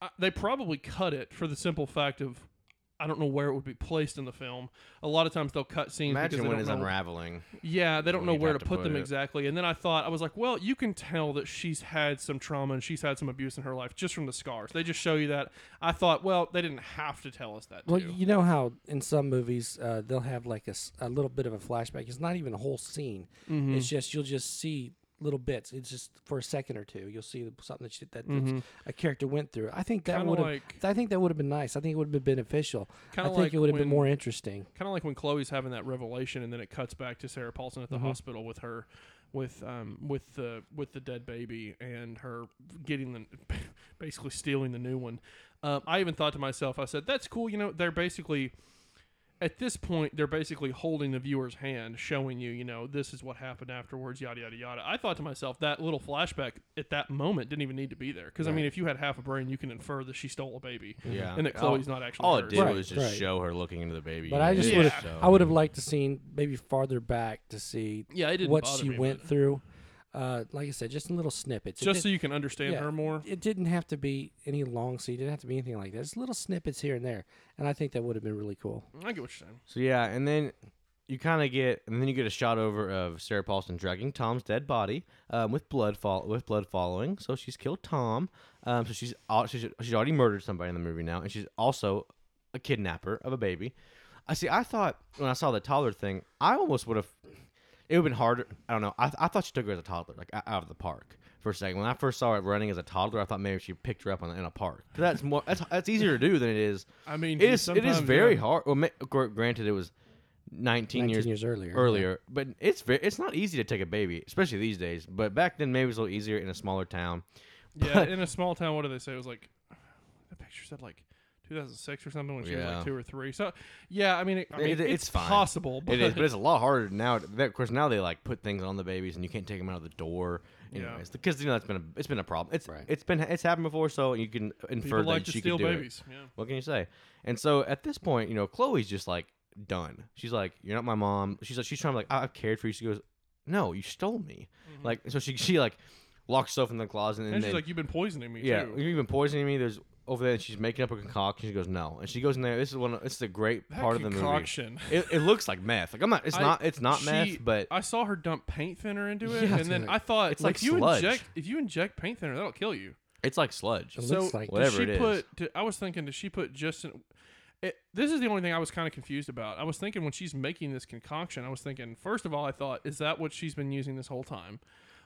I, they probably cut it for the simple fact of I don't know where it would be placed in the film. A lot of times they'll cut scenes because Imagine they when it's know. unraveling. Yeah, they don't know where to to put put them it. exactly. And then I thought I was like, well, you can tell that she's had some trauma and she's had some abuse in her life just from the scars. They just show you that. I thought, well, they didn't have to tell us that. well, too. you know how in some movies uh, they'll have like a little bit of a flashback. It's not even a whole scene. Mm-hmm. It's just you'll just see little bits. It's just for a second or two. You'll see something that, she, that Mhm. a character went through. I think that would have. like- I think that would have been nice. I think it would have been beneficial. I think like it would have been more interesting. kind of like when Chloe's having that revelation, and then it cuts back to Sarah Paulson at the Mhm. hospital with her, with um with the with the dead baby and her getting the basically stealing the new one. Um, I even thought to myself, I said, "That's cool." You know, they're basically at this point they're basically holding the viewer's hand, showing you, you know, this is what happened afterwards, yada yada yada. I thought to myself that little flashback at that moment didn't even need to be there because I mean, if you had half a brain, you can infer that she stole a baby, Yeah. and that All- Chloe's not actually. All it hers. did Right, was just right. show her looking into the baby. But I just Yeah. would have. So- I would have liked to seen maybe farther back to see Yeah, it didn't what she me, went but- through. Uh, like I said, just in little snippets. It just did- so you can understand yeah, her more. It didn't have to be any long scene. It didn't have to be anything like that. Just little snippets here and there, and I think that would have been really cool. I get what you're saying. So yeah, and then you kind of get, and then you get a shot over of Sarah Paulson dragging Tom's dead body um, with blood fall with blood following. So she's killed Tom. Um, so she's al- she's she's already murdered somebody in the movie now, and she's also a kidnapper of a baby. I see. I thought when I saw the toddler thing, I almost would have. It would have been harder. I don't know. I, I thought she took her as a toddler, like out of the park for a second. When I first saw her running as a toddler, I thought maybe she picked her up on, in a park. 'Cause that's more. That's, that's easier to do than it is. I mean, It is. It is very yeah. hard. Well, ma- gr- granted, it was 19, 19 years, years earlier. earlier, but it's very. It's not easy to take a baby, especially these days. But back then, maybe it was a little easier in a smaller town. Yeah, But- in a small town, what do they say? It was like the picture said like 2006 or something when she was Yeah. like two or three. So yeah, I mean, it, I mean It- it's, it's fine. possible, but It is, but it's a lot harder now. Of course, now they like put things on the babies, and you can't take them out of the door. Yeah. Anyways, because you know that's been a it's been a problem. It's Right. it's been it's happened before, so you can infer people that like to she steal could do it. babies. Yeah. What can you say? And so at this point, you know, Chloe's just like done. She's like, "You're not my mom." She's like, she's trying to like, "I've cared for you." She goes, "No, you stole me." Like, so she she like locks herself in the closet, and, Mm-hmm. And, she's then, like, "You've been poisoning me "Yeah, too." you've been poisoning me." There's over there, and she's making up a concoction. She goes, "No," and she goes in there. This is one. Of, this is a great That part of the movie. concoction. It, it looks like meth. Like I'm not. It's I- not. It's not she- meth, but I saw her dump paint thinner into it, Yeah, and then dude. I thought It's like, like if you sludge. inject if you inject paint thinner, that'll kill you. it's like sludge. It so looks like- does Whatever she it is. put? I was thinking, does she put just? An, it, this is the only thing I was kind of confused about. I was thinking when she's making this concoction, I was thinking first of all, I thought, is that what she's been using this whole time,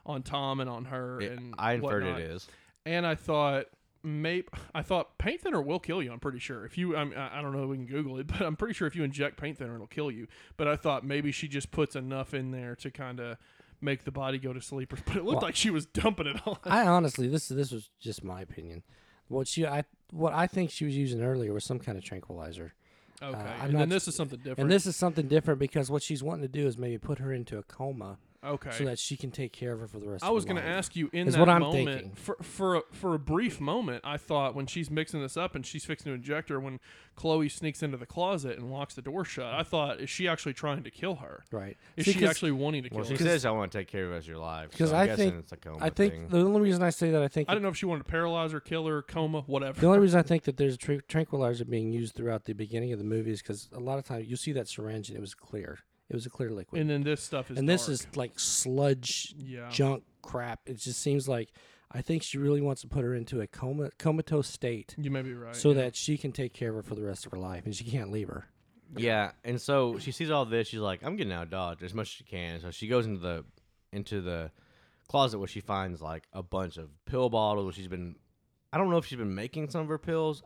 on Tom and on her It- and I inferred whatnot? it is. And I thought maybe I thought paint thinner will kill you. I'm pretty sure. If you, I, mean, I don't know, we can Google it, but I'm pretty sure if you inject paint thinner, it'll kill you. But I thought maybe she just puts enough in there to kind of make the body go to sleep. But it looked Well- like she was dumping it all. I honestly, this this was just my opinion. What she, I, what I think she was using earlier was some kind of tranquilizer, Okay, uh, I'm and not- then this is something different. and this is something different because what she's wanting to do is maybe put her into a coma okay. so that she can take care of her for the rest. Of I of was going going to to ask you in is that what I'm moment thinking. for for a, for a brief moment. I thought when she's mixing this up and she's fixing to inject her, when Chloe sneaks into the closet and locks the door shut, I thought is she actually trying to kill her? right. Is See, she 'cause- actually wanting to kill Well, she her? says, "I want to take care of us your life." Because so I I'm guessing think- it's a coma I think thing. the only reason I say that I think I don't know if she wanted to paralyze her, kill her, coma, whatever. the only reason I think that there's a tr- tranquilizer being used throughout the beginning of the movie is because a lot of times you see that syringe and it was clear. It was a clear liquid. And then this stuff is and this is like sludge yeah. junk crap. It just seems like I think she really wants to put her into a coma comatose state You may be right. so yeah. that she can take care of her for the rest of her life, and she can't leave her. Yeah, and so she sees all this. She's like, "I'm getting out of Dodge as much as she can." So she goes into the into the closet where she finds like a bunch of pill bottles. She's been, I don't know if she's been making some of her pills.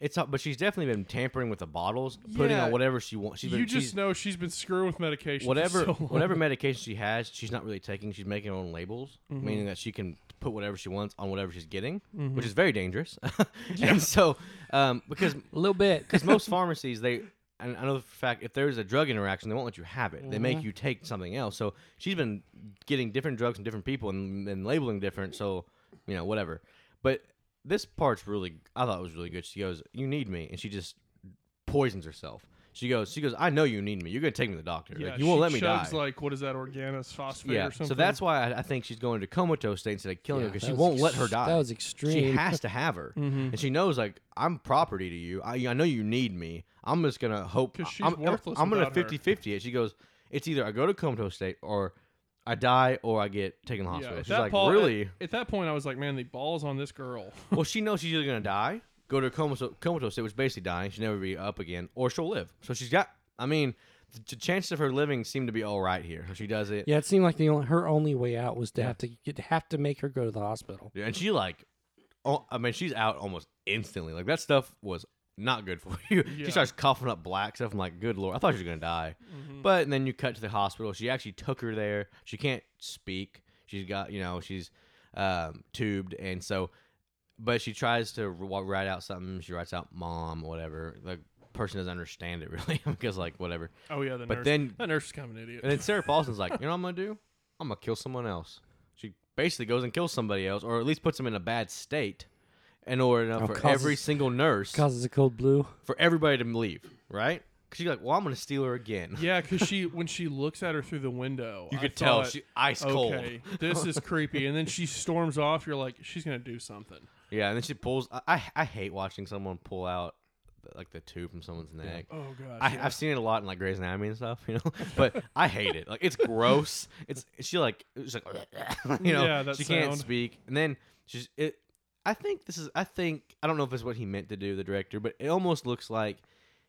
It's not, but she's definitely been tampering with the bottles, putting Yeah. on whatever she wants. She's been, you just she's- know she's been screwing with medication. for whatever so long. whatever medication she has, she's not really taking. She's making her own labels, Mm-hmm. meaning that she can put whatever she wants on whatever she's getting, which is very dangerous. and so, um, because A little bit. because most pharmacies they and I know the fact if there's a drug interaction they won't let you have it they Mm-hmm. make you take something else so she's been getting different drugs from different people and, and labeling different so you know whatever but this part's really I thought it was really good she goes you need me and she just poisons herself she goes she goes I know you need me you're gonna take me to the doctor yeah, like, you won't let me die chugs like what is that organophosphate yeah or something? so that's why I, I think she's going to comatose state instead of killing her because she won't let her die That was extreme. she has to have her, Mm-hmm. and she knows like I'm property to you. I, I know you need me. I'm just gonna hope 'Cause she's I'm, worthless I'm gonna without her. 50 50 it. She goes, it's either I go to comatose state or I die or I get taken to the yeah, hospital. at She's that like, Paul- really? At, at that point, I was like, man, the balls on this girl. well, she knows she's either gonna die, go to a comatose, comatose state, which is basically dying. She'll never be up again, or she'll live. So she's got. I mean, the, the chances of her living seem to be all right here. She does it. yeah, it seemed like the only, her only way out was to have to get, have to make her go to the hospital. Yeah, and she like, oh, I mean, she's out almost instantly. Like that stuff was not good for you. Yeah. She starts coughing up black stuff. I'm like, good lord, I thought she was gonna die. Mm-hmm. But and then you cut to the hospital. She actually took her there. She can't speak. She's got, you know, she's um, tubed, and so, but she tries to write out something. She writes out "mom," whatever. The person doesn't understand it really because like whatever. Oh yeah, the But nurse. then- that nurse is kind of an idiot. And then Sarah Paulson's like, you know what I'm gonna do? I'm gonna kill someone else. She basically goes and kills somebody else, or at least puts them in a bad state, in order Oh, for causes- every single nurse, Causes a code blue. for everybody to leave, right? Because she's like, well, I'm gonna steal her again. yeah, because she when she looks at her through the window, You I could tell thought, she ice cold. Okay, this is creepy. And then she storms off. You're like, she's gonna do something. Yeah, and then she pulls. I, I I hate watching someone pull out like the tube from someone's neck. Oh gosh. I, yeah. I've seen it a lot in like Grey's Anatomy and stuff, you know. But I hate it. Like it's gross. It's she like it's like you know Yeah, that she can't speak, and then she's it. I think this is. I think I don't know if it's what he meant to do, the director, but it almost looks like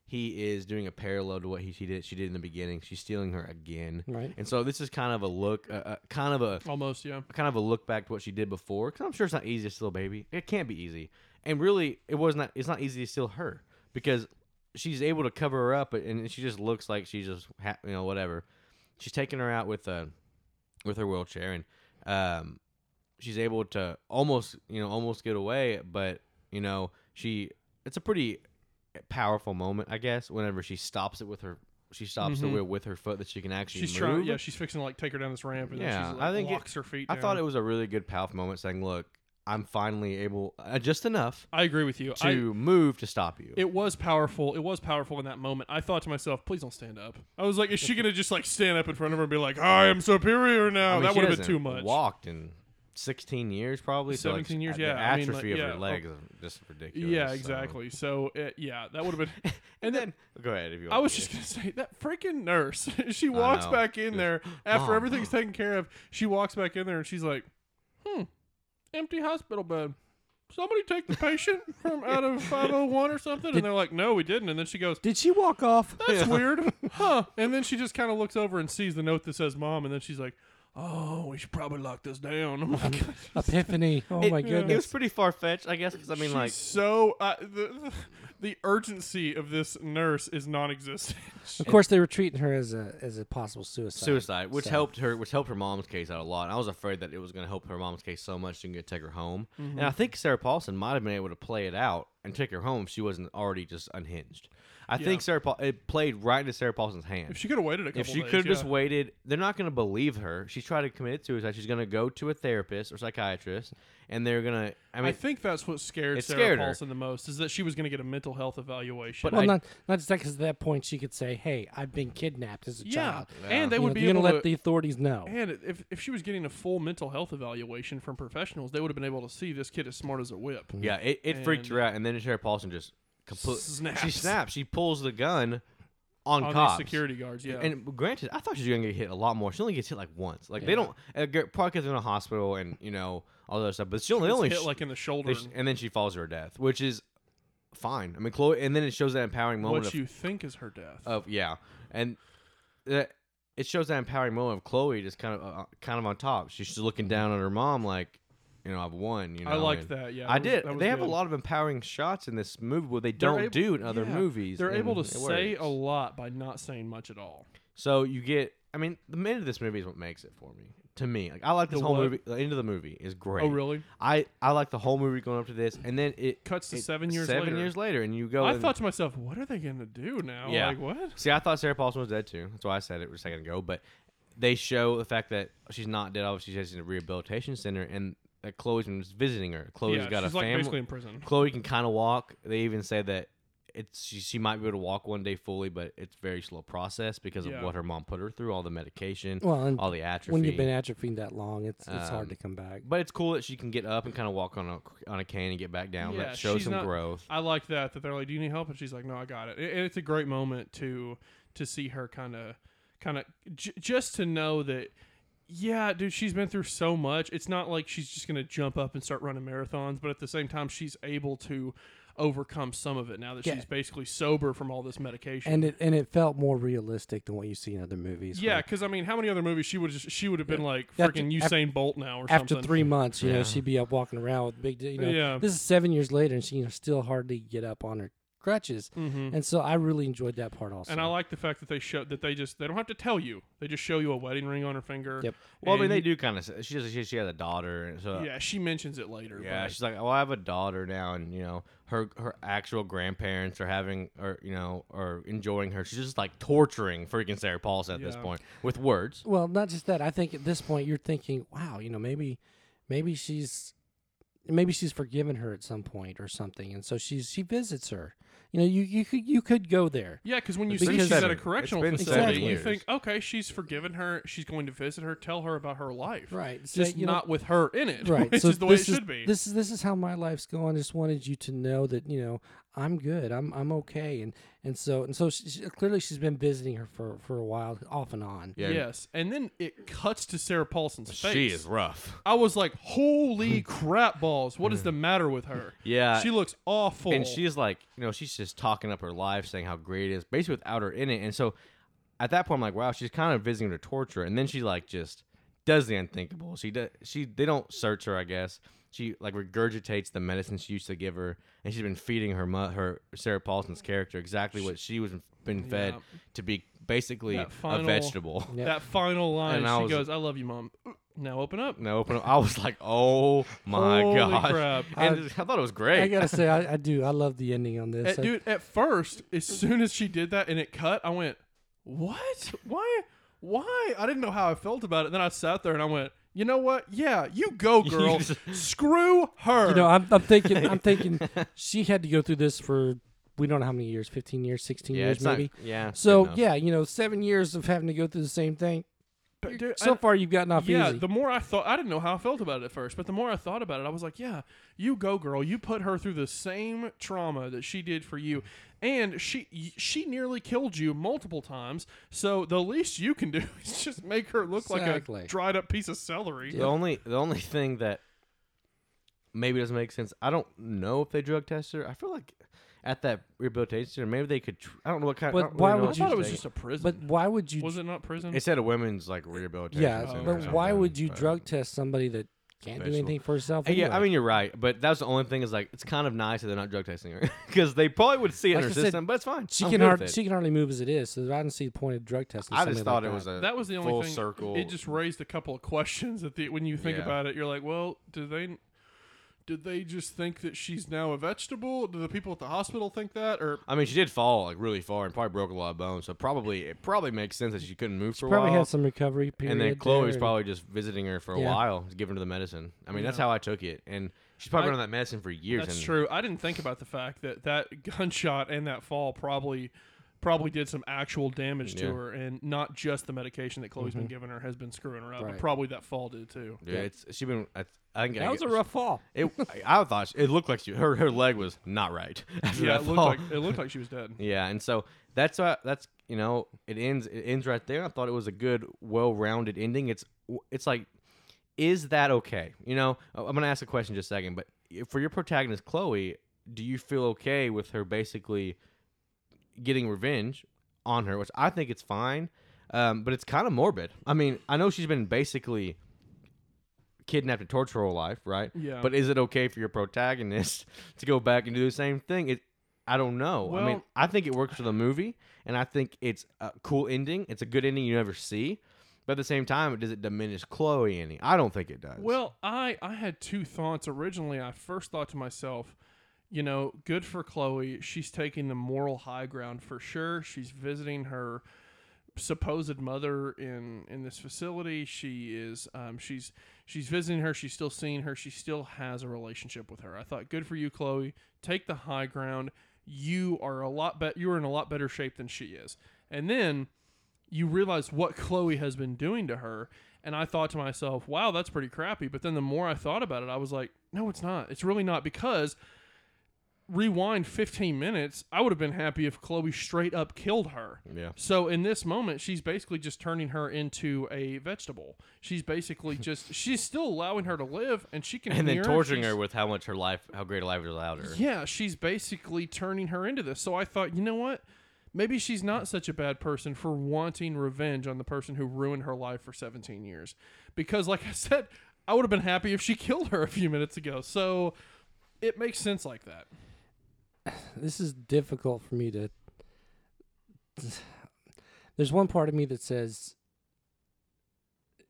he is doing a parallel to what he she did. She did in the beginning. She's stealing her again, Right. and so this is kind of a look, uh, uh, kind of a almost yeah. kind of a look back to what she did before because i'm sure it's not easy to steal a baby it can't be easy and really it was not it's not easy to steal her because she's able to cover her up and she just looks like she's just ha- you know whatever she's taking her out with uh with her wheelchair and um she's able to almost you know almost get away but you know she it's a pretty powerful moment i guess whenever she stops it with her she stops the Mhm. wheel with her foot that she can actually She's move. trying. Yeah, she's fixing to like take her down this ramp, and Yeah, then she's like, I think it- her feet. I thought it was a really good powerful moment saying, "Look, I'm finally able, uh, just enough I agree with you. to I, move to stop you." it was powerful. It was powerful in that moment. I thought to myself, please don't stand up. I was like, is she gonna just like stand up in front of her and be like, I am superior now? I mean, that would have been too much. Walked in 16 years, probably. so, like, 17 years, the yeah, I mean, like, atrophy of yeah, her oh. legs is just ridiculous. Yeah, exactly. So uh, yeah, that would have been. And then go ahead if you. I was to. just gonna say that freaking nurse. she walks back in Just, there after "Mom." everything's taken care of. She walks back in there and she's like, "Hmm, empty hospital bed. Somebody take the patient from out of 501 or something." And they're like, "No, we didn't." And then she goes, Did she walk off? "That's weird, huh?" And then she just kind of looks over and sees the note that says "Mom," and then she's like, "Oh, we should probably lock this down." I'm like, Epiphany. Oh It- my It was pretty far fetched, I guess, because I mean, She's like, so uh, the the urgency of this nurse is non-existent. Of course, they were treating her as a as a possible suicide. suicide, which So- helped her, which helped her mom's case out a lot. And I was afraid that it was going to help her mom's case so much she can get take her home. And I think Sarah Paulson might have been able to play it out and take her home if she wasn't already just unhinged. I Yeah. think Sarah Paul it played right into Sarah Paulson's hand. If she could have waited a couple if she could have just waited, they're not going to believe her. She's trying to commit suicide. She's going to go to a therapist or psychiatrist, and they're going to. I mean, I, think that's what scared Sarah scared her. Paulson the most is that she was going to get a mental health evaluation. But Well, I- not not just that, because at that point she could say, "Hey, I've been kidnapped as a yeah, child." and they You would know, be gonna let the authorities know. and if, if she was getting a full mental health evaluation from professionals, they would have been able to see this kid as smart as a whip. yeah, it, it freaked her out, and then Sarah Paulson just completely. She Snaps. snaps. She pulls the gun on, on cops. security guards. Yeah, And granted, I thought she was gonna get hit a lot more. She only gets hit like once. Like they don't uh, probably because in a hospital and you know all that stuff. But she only Gets only hit sh- like in the shoulder. sh- and then she falls to her death, which is fine. I mean, Chloe, and then it shows that empowering moment what of, you think is her death. of yeah, and that it shows that empowering moment of Chloe just kind of uh, kind of on top. She's just looking down on her mom like, you know, I've won. You know, I liked and that. Yeah, I that was- did. that was They have a good. lot of empowering shots in this movie, what they They're don't able- do in other yeah, movies. They're able to it say works. a lot by not saying much at all. So you get, I mean, the end of this movie is what makes it for me. To me, like I like this The whole what? movie. The end of the movie is great. Oh, really? I I like the whole movie going up to this, and then it Cuts to it- seven years Seven later. years later, and you go. I and- thought to myself, what are they going to do now? Yeah. Like what? See, I thought Sarah Paulson was dead too. That's why I said it a second ago. But they show the fact that she's not dead. Obviously, she's in a rehabilitation center, and that Chloe's been visiting her. Chloe's yeah, got she's a like family. basically in prison. Chloe can kind of walk. They even say that it's she, she might be able to walk one day fully, but it's very slow process because Yeah. of what her mom put her through, all the medication, Well, all the atrophy. when you've been atrophied that long, it's it's Um, hard to come back. But it's cool that she can get up and kind of walk on a on a cane and get back down. Yeah, that shows some not- growth. I like that that they're like, "Do you need help?" And she's like, "No, I got it." And it's a great moment to to see her kind of kind of j- just to know that yeah, dude, she's been through so much. It's not like she's just going to jump up and start running marathons, but at the same time she's able to overcome some of it now that Yeah. she's basically sober from all this medication. And it and it felt more realistic than what you see in other movies. yeah, where because I mean, how many other movies she would just she would have been like freaking af- Usain Bolt now or something. After three months, you Yeah. know, she'd be up walking around with big. You know, Yeah. this is seven years later, and she you know, still hardly get up on her crutches. hmm And so I really enjoyed that part also. And I like the fact that they show that they just they don't have to tell you. They just show you a wedding ring on her finger. Yep. Well, I mean, they do kind of. She has she, she has a daughter, and so Yeah, she mentions it later. Yeah, but- she's like, "Well, I have a daughter now, and you know, her her actual grandparents are having, or you know, are enjoying her. She's just like torturing freaking Sarah Paulson at this point with words. Well, not just that. I think at this point you're thinking, wow, you know, maybe, maybe she's, maybe she's forgiven her at some point or something, and so she's she visits her. You know, you you could you could go there. Yeah, because when you It's see been she's at seven- a it's correctional been facility, seven you years. think, okay, she's forgiven her. She's going to visit her, tell her about her life. Right. So, Just you know- not with her in it. Right. Which so is the way it this is, should be. This is this is how my life's going. I just wanted you to know that you know I'm good. I'm I'm okay. And and so and so she, she- clearly she's been visiting her for for a while, off and on. Yeah, Yes. And then it cuts to Sarah Paulson's face. she is rough. I was like, holy crap balls. What is the matter with her? Yeah, She looks awful. and she's like, you know, she's just talking up her life, saying how great it is, basically without her in it. And so, at that point, I'm like, wow, she's kind of visiting her to torture, and then she like just does the unthinkable. She does. She they don't search her, I guess. She like regurgitates the medicine she used to give her, and she's been feeding her mu- her Sarah Paulson's character exactly what she was been fed Yeah. to be basically That a vegetable. Yeah. That final line, And I she was- goes, I love you, mom. Now open up. No, open up. I was like, oh my Holy god! crap. And I thought it was great. I gotta say, I, I do. I love the ending on this. At, I- dude, at first, as soon as she did that and it cut, I went, "What? Why? Why?" I didn't know how I felt about it. Then I sat there and I went, "You know what? Yeah, you go, girl. Screw her." you know, I'm, I'm thinking, I'm thinking, she had to go through this for we don't know how many years, 15 years, 16 yeah, years, it's not- maybe. yeah. So yeah, you know, seven years of having to go through the same thing. But, dude, So I- far, you've gotten off easy. yeah, easy. the more I thought, I didn't know how I felt about it at first, but the more I thought about it, I was like, "Yeah, you go, girl. You put her through the same trauma that she did for you." And she she nearly killed you multiple times. So the least you can do is just make her look Exactly. like a dried up piece of celery. The only the only thing that maybe doesn't make sense. I don't know if they drug test her. I feel like at that rehabilitation center, maybe they could. Tr- I don't know what kind. But I why really know would I what you thought it was just a prison. but why would you? was it not prison? It said a women's like rehabilitation. yeah, center or but why would you but- drug test somebody that can't do anything for herself? Uh, Yeah, I mean you're right, but that's the only thing is like it's kind of nice that they're not drug testing her because they probably would see it Like in I her said, system, but it's fine. she I'm can good with hardly it. she can hardly move as it is, so I don't see the point of drug testing. I just somebody thought like it was that. a that was the only full thing. circle. It just raised a couple of questions that the when you think Yeah. about it, you're like, well, do they? Did they just think that she's now a vegetable? Do the people at the hospital think that, or I mean, she did fall like really far and probably broke a lot of bones, so probably it probably makes sense that she couldn't move for a probably while. had some recovery period. and then there Chloe's and- probably just visiting her for a Yeah. while, giving her the medicine. I mean, that's how I took it, and she's probably I- been on that medicine for years. That's and true. I didn't think about the fact that that gunshot and that fall probably probably did some actual damage to her, and not just the medication that Chloe's been mm-hmm. giving her has been screwing her up, Right. but probably that fall did too. Yeah, it's she been. I, I think I That was a rough fall. It, I thought she, it looked like she, her her leg was not right. After Yeah, that it looked fall. like it looked like she was dead. Yeah, and so that's why that's you know it ends it ends right there. I thought it was a good, well-rounded ending. It's it's like, is that okay? You know, I- I'm gonna ask a question in just a second, but for your protagonist Chloe, do you feel okay with her basically getting revenge on her? Which I think it's fine, um, but it's kind of morbid. I mean, I know she's been basically kidnapped and tortured her whole life, right? Yeah. But is it okay for your protagonist to go back and do the same thing? It, I don't know. I mean, I think it works for the movie, and I think it's a cool ending. It's a good ending you never see. But at the same time, does it diminish Chloe any? I don't think it does. Well, I I had two thoughts originally. I first thought to myself, you know, good for Chloe. She's taking the moral high ground for sure. She's visiting her supposed mother in in this facility. She is um, she's she's visiting her. She's still seeing her. She still has a relationship with her. I thought, good for you, Chloe. Take the high ground. You are a lot better. You're in a lot better shape than she is. And then you realize what Chloe has been doing to her. And I thought to myself, wow, that's pretty crappy. But then the more I thought about it, I was like, no, it's not. It's really not because rewind 15 minutes, I would have been happy if Chloe straight up killed her. yeah. So in this moment, she's basically just turning her into a vegetable. She's basically just she's still allowing her to live, and she can And then torturing her with how much her life, how great a life is allowed her. yeah, she's basically turning her into this. So I thought, you know what? Maybe she's not such a bad person for wanting revenge on the person who ruined her life for 17 years. Because, like I said, I would have been happy if she killed her a few minutes ago. So it makes sense like that. This is difficult for me to there's one part of me that says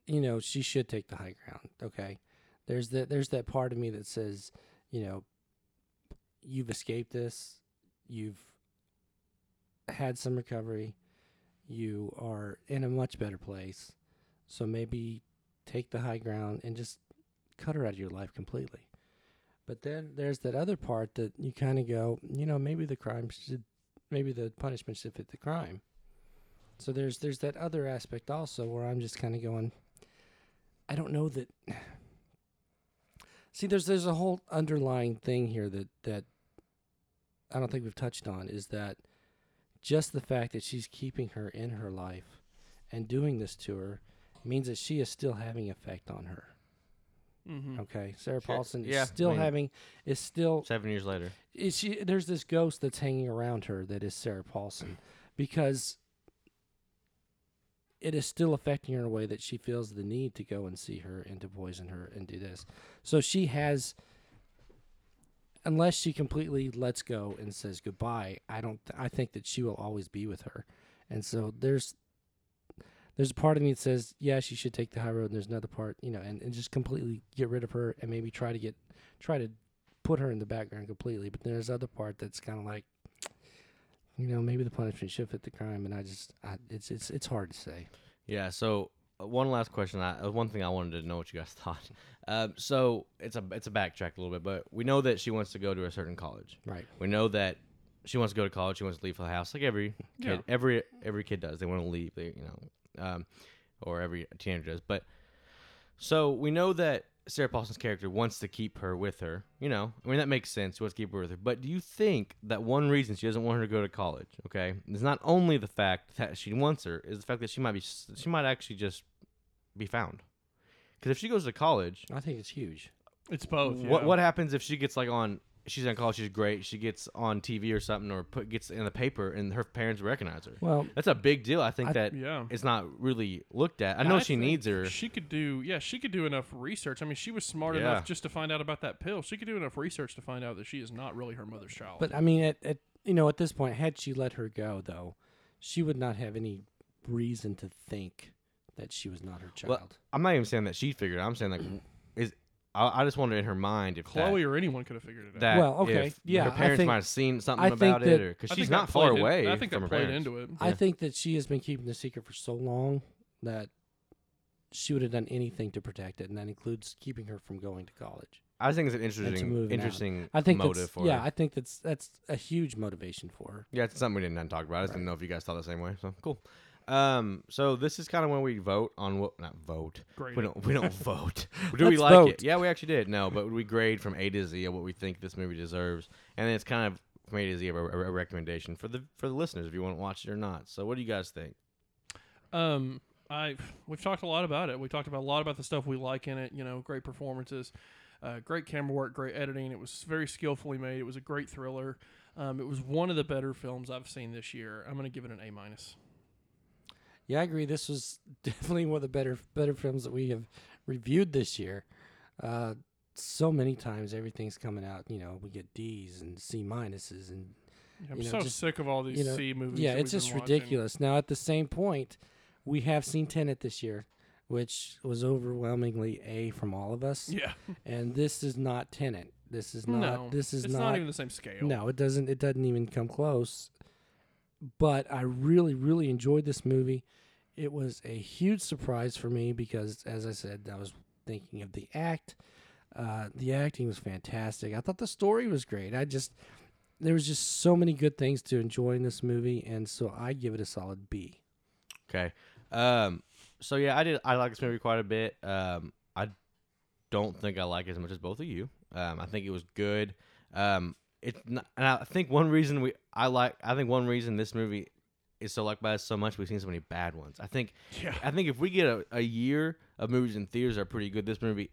you know she should take the high ground okay? There's that there's that part of me that says you know you've escaped this you've had some recovery you are in a much better place so maybe take the high ground and just cut her out of your life completely but then there's that other part that you kind of go, you know, maybe the crime should, maybe the punishment should fit the crime. So there's there's that other aspect also where I'm just kind of going, I don't know that. See, there's there's a whole underlying thing here that that I don't think we've touched on is that just the fact that she's keeping her in her life and doing this to her means that she is still having effect on her. Mm-hmm. Okay, Sarah Sure. Paulson Yeah, is still I mean- having is still Seven years later. is she there's this ghost that's hanging around her that is Sarah Paulson because it is still affecting her in a way that she feels the need to go and see her and to poison her and do this. So she has unless she completely lets go and says goodbye, I don't th- I think that she will always be with her. And so there's there's a part of me that says, yeah, she should take the high road and there's another part, you know, and, and just completely get rid of her and maybe try to get try to put her in the background completely. But there's other part that's kind of like, you know, maybe the punishment should fit the crime, and I just, I, it's it's it's hard to say. Yeah. So uh, one last question. I, uh, one thing I wanted to know what you guys thought. Um, so it's a it's a backtrack a little bit, but we know that she wants to go to a certain college. Right. We know that she wants to go to college. She wants to leave the house, like every kid. Yeah. Every every kid does. They want to leave. They you know, um, or every teenager does. But so we know that Sarah Paulson's character wants to keep her with her. You know, I mean that makes sense. She wants to keep her with her. But do you think that one reason she doesn't want her to go to college, okay, is not only the fact that she wants her, is the fact that she might be she might actually just be found. Because if she goes to college, I think it's huge. It's both. what yeah. what happens if she gets like on? She's in college. She's great. She gets on TV or something, or put gets in the paper, and her parents recognize her. Well, That's a big deal. I think I- that Yeah. it's not really looked at. I know she needs her. She could do, yeah, she could do enough research. I mean, she was smart Yeah. enough just to find out about that pill. She could do enough research to find out that she is not really her mother's child. but I mean, at, at you know, at this point, had she let her go, though, she would not have any reason to think that she was not her child. Well, I'm not even saying that she figured. it. I'm saying like, is I, I just wonder in her mind if Chloe or anyone could have figured it out. that Well, okay, if yeah, her parents think- might have seen something I about it, that- or because she's think not far played in- away I think from that played parents. into it. I think that she has been keeping the secret for so long that she would have done anything to protect it, and that includes keeping her from going to college. I think it's an and interesting, moving out. interesting I think motive for yeah, her. I think that's that's a huge motivation for her. Yeah, it's something we didn't talk about. I just didn't know if you guys thought the same way. So cool. Um, so this is kind of when we vote on what not vote. Grade we it. don't we don't vote. Do we Let's like vote. it? Yeah, we actually did. No, but we grade from A to Z of what we think this movie deserves, and then it's kind of from A to Z of a, a recommendation for the for the listeners if you want to watch it or not. So what do you guys think? Um, I we've talked a lot about it. We talked about a lot about the stuff we like in it. You know, great performances, uh, great camera work, great editing. It was very skillfully made. It was a great thriller. Um, it was one of the better films I've seen this year. I'm going to give it an A minus. Yeah, I agree. This was definitely one of the better better films that we have reviewed this year. Uh, so many times, everything's coming out. You know, we get D's and C minuses, and I'm You know, so just- sick of all these you know, C movies. yeah, it's just been watching. ridiculous. Now, at the same point, we have seen Tenet this year, which was overwhelmingly A from all of us, Yeah, and this is not Tenet. This is not. no, This is it's not, even the same scale. No, it doesn't. It doesn't even come close. But I really, really enjoyed this movie. It was a huge surprise for me because, as I said, I was thinking of the act. Uh, the acting was fantastic. I thought the story was great. I just there was just so many good things to enjoy in this movie, and so I give it a solid B. Okay. Um. So yeah, I did. I like this movie quite a bit. Um. I don't think I like it as much as both of you. Um. I think it was good. Um. It's not, and I think one reason we I like I think one reason this movie is so liked by us so much we've seen so many bad ones. I think Yeah. I think if we get a, a year of movies in theaters that are pretty good, this movie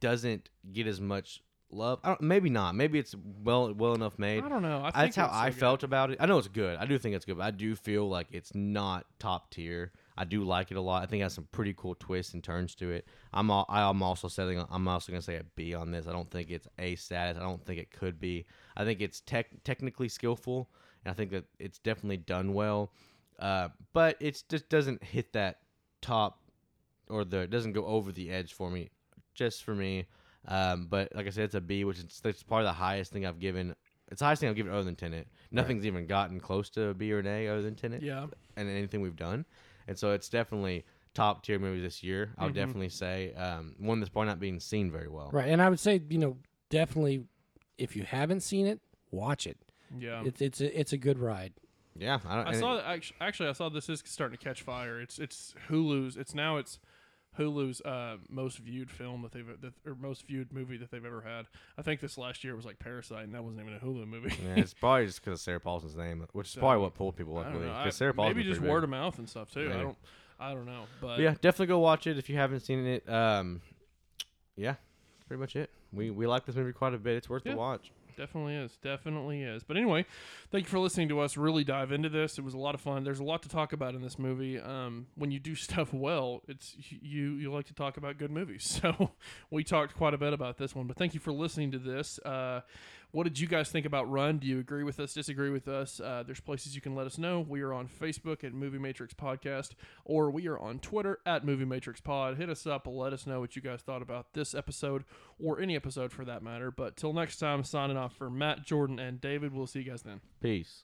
doesn't get as much love. I don't, maybe not. Maybe it's well well enough made. I don't know. I think That's how I good. felt about it. I know it's good. I do think it's good, but I do feel like it's not top tier. I do like it a lot. I think it has some pretty cool twists and turns to it. I'm all, I'm also setting. I'm also gonna say a B on this. I don't think it's A status. I don't think it could be. I think it's tech technically skillful, and I think that it's definitely done well. Uh, but it just doesn't hit that top or the it doesn't go over the edge for me. Just for me. Um, but like I said, it's a B, which is that's probably the highest thing I've given. It's the highest thing I've given other than Tenet. Nothing's even gotten close to a B or an A other than Tenet Yeah. and anything we've done. And so it's definitely top tier movie this year. I would Mhm. definitely say um, one that's probably not being seen very well. Right, and I would say you know definitely if you haven't seen it, watch it. Yeah. It's it's a, it's a good ride. Yeah, I don't. I saw it- that actually, actually. I saw this is starting to catch fire. It's it's Hulu's. It's now it's Hulu's uh, most viewed film that they've that, or most viewed movie that they've ever had. I think this last year was like Parasite, and that wasn't even a Hulu movie. yeah, it's probably just because of Sarah Paulson's name, which is So, probably what pulled people up. Because Sarah Paulson maybe just word of mouth and stuff too. I don't. I don't know, but But yeah, definitely go watch it if you haven't seen it. Um, yeah, pretty much it. We we like this movie quite a bit. It's worth Yeah. the watch. Definitely is. Definitely is. But anyway, thank you for listening to us really dive into this. It was a lot of fun. There's a lot to talk about in this movie. Um, when you do stuff well, it's you you like to talk about good movies. So we talked quite a bit about this one. But thank you for listening to this. Uh, what did you guys think about Run? Do you agree with us? Disagree with us? Uh, there's places you can let us know. We are on Facebook at Movie Matrix Podcast, or we are on Twitter at Movie Matrix Pod. Hit us up. Let us know what you guys thought about this episode or any episode for that matter. But till next time, signing off for Matt, Jordan, and David. We'll see you guys then. Peace.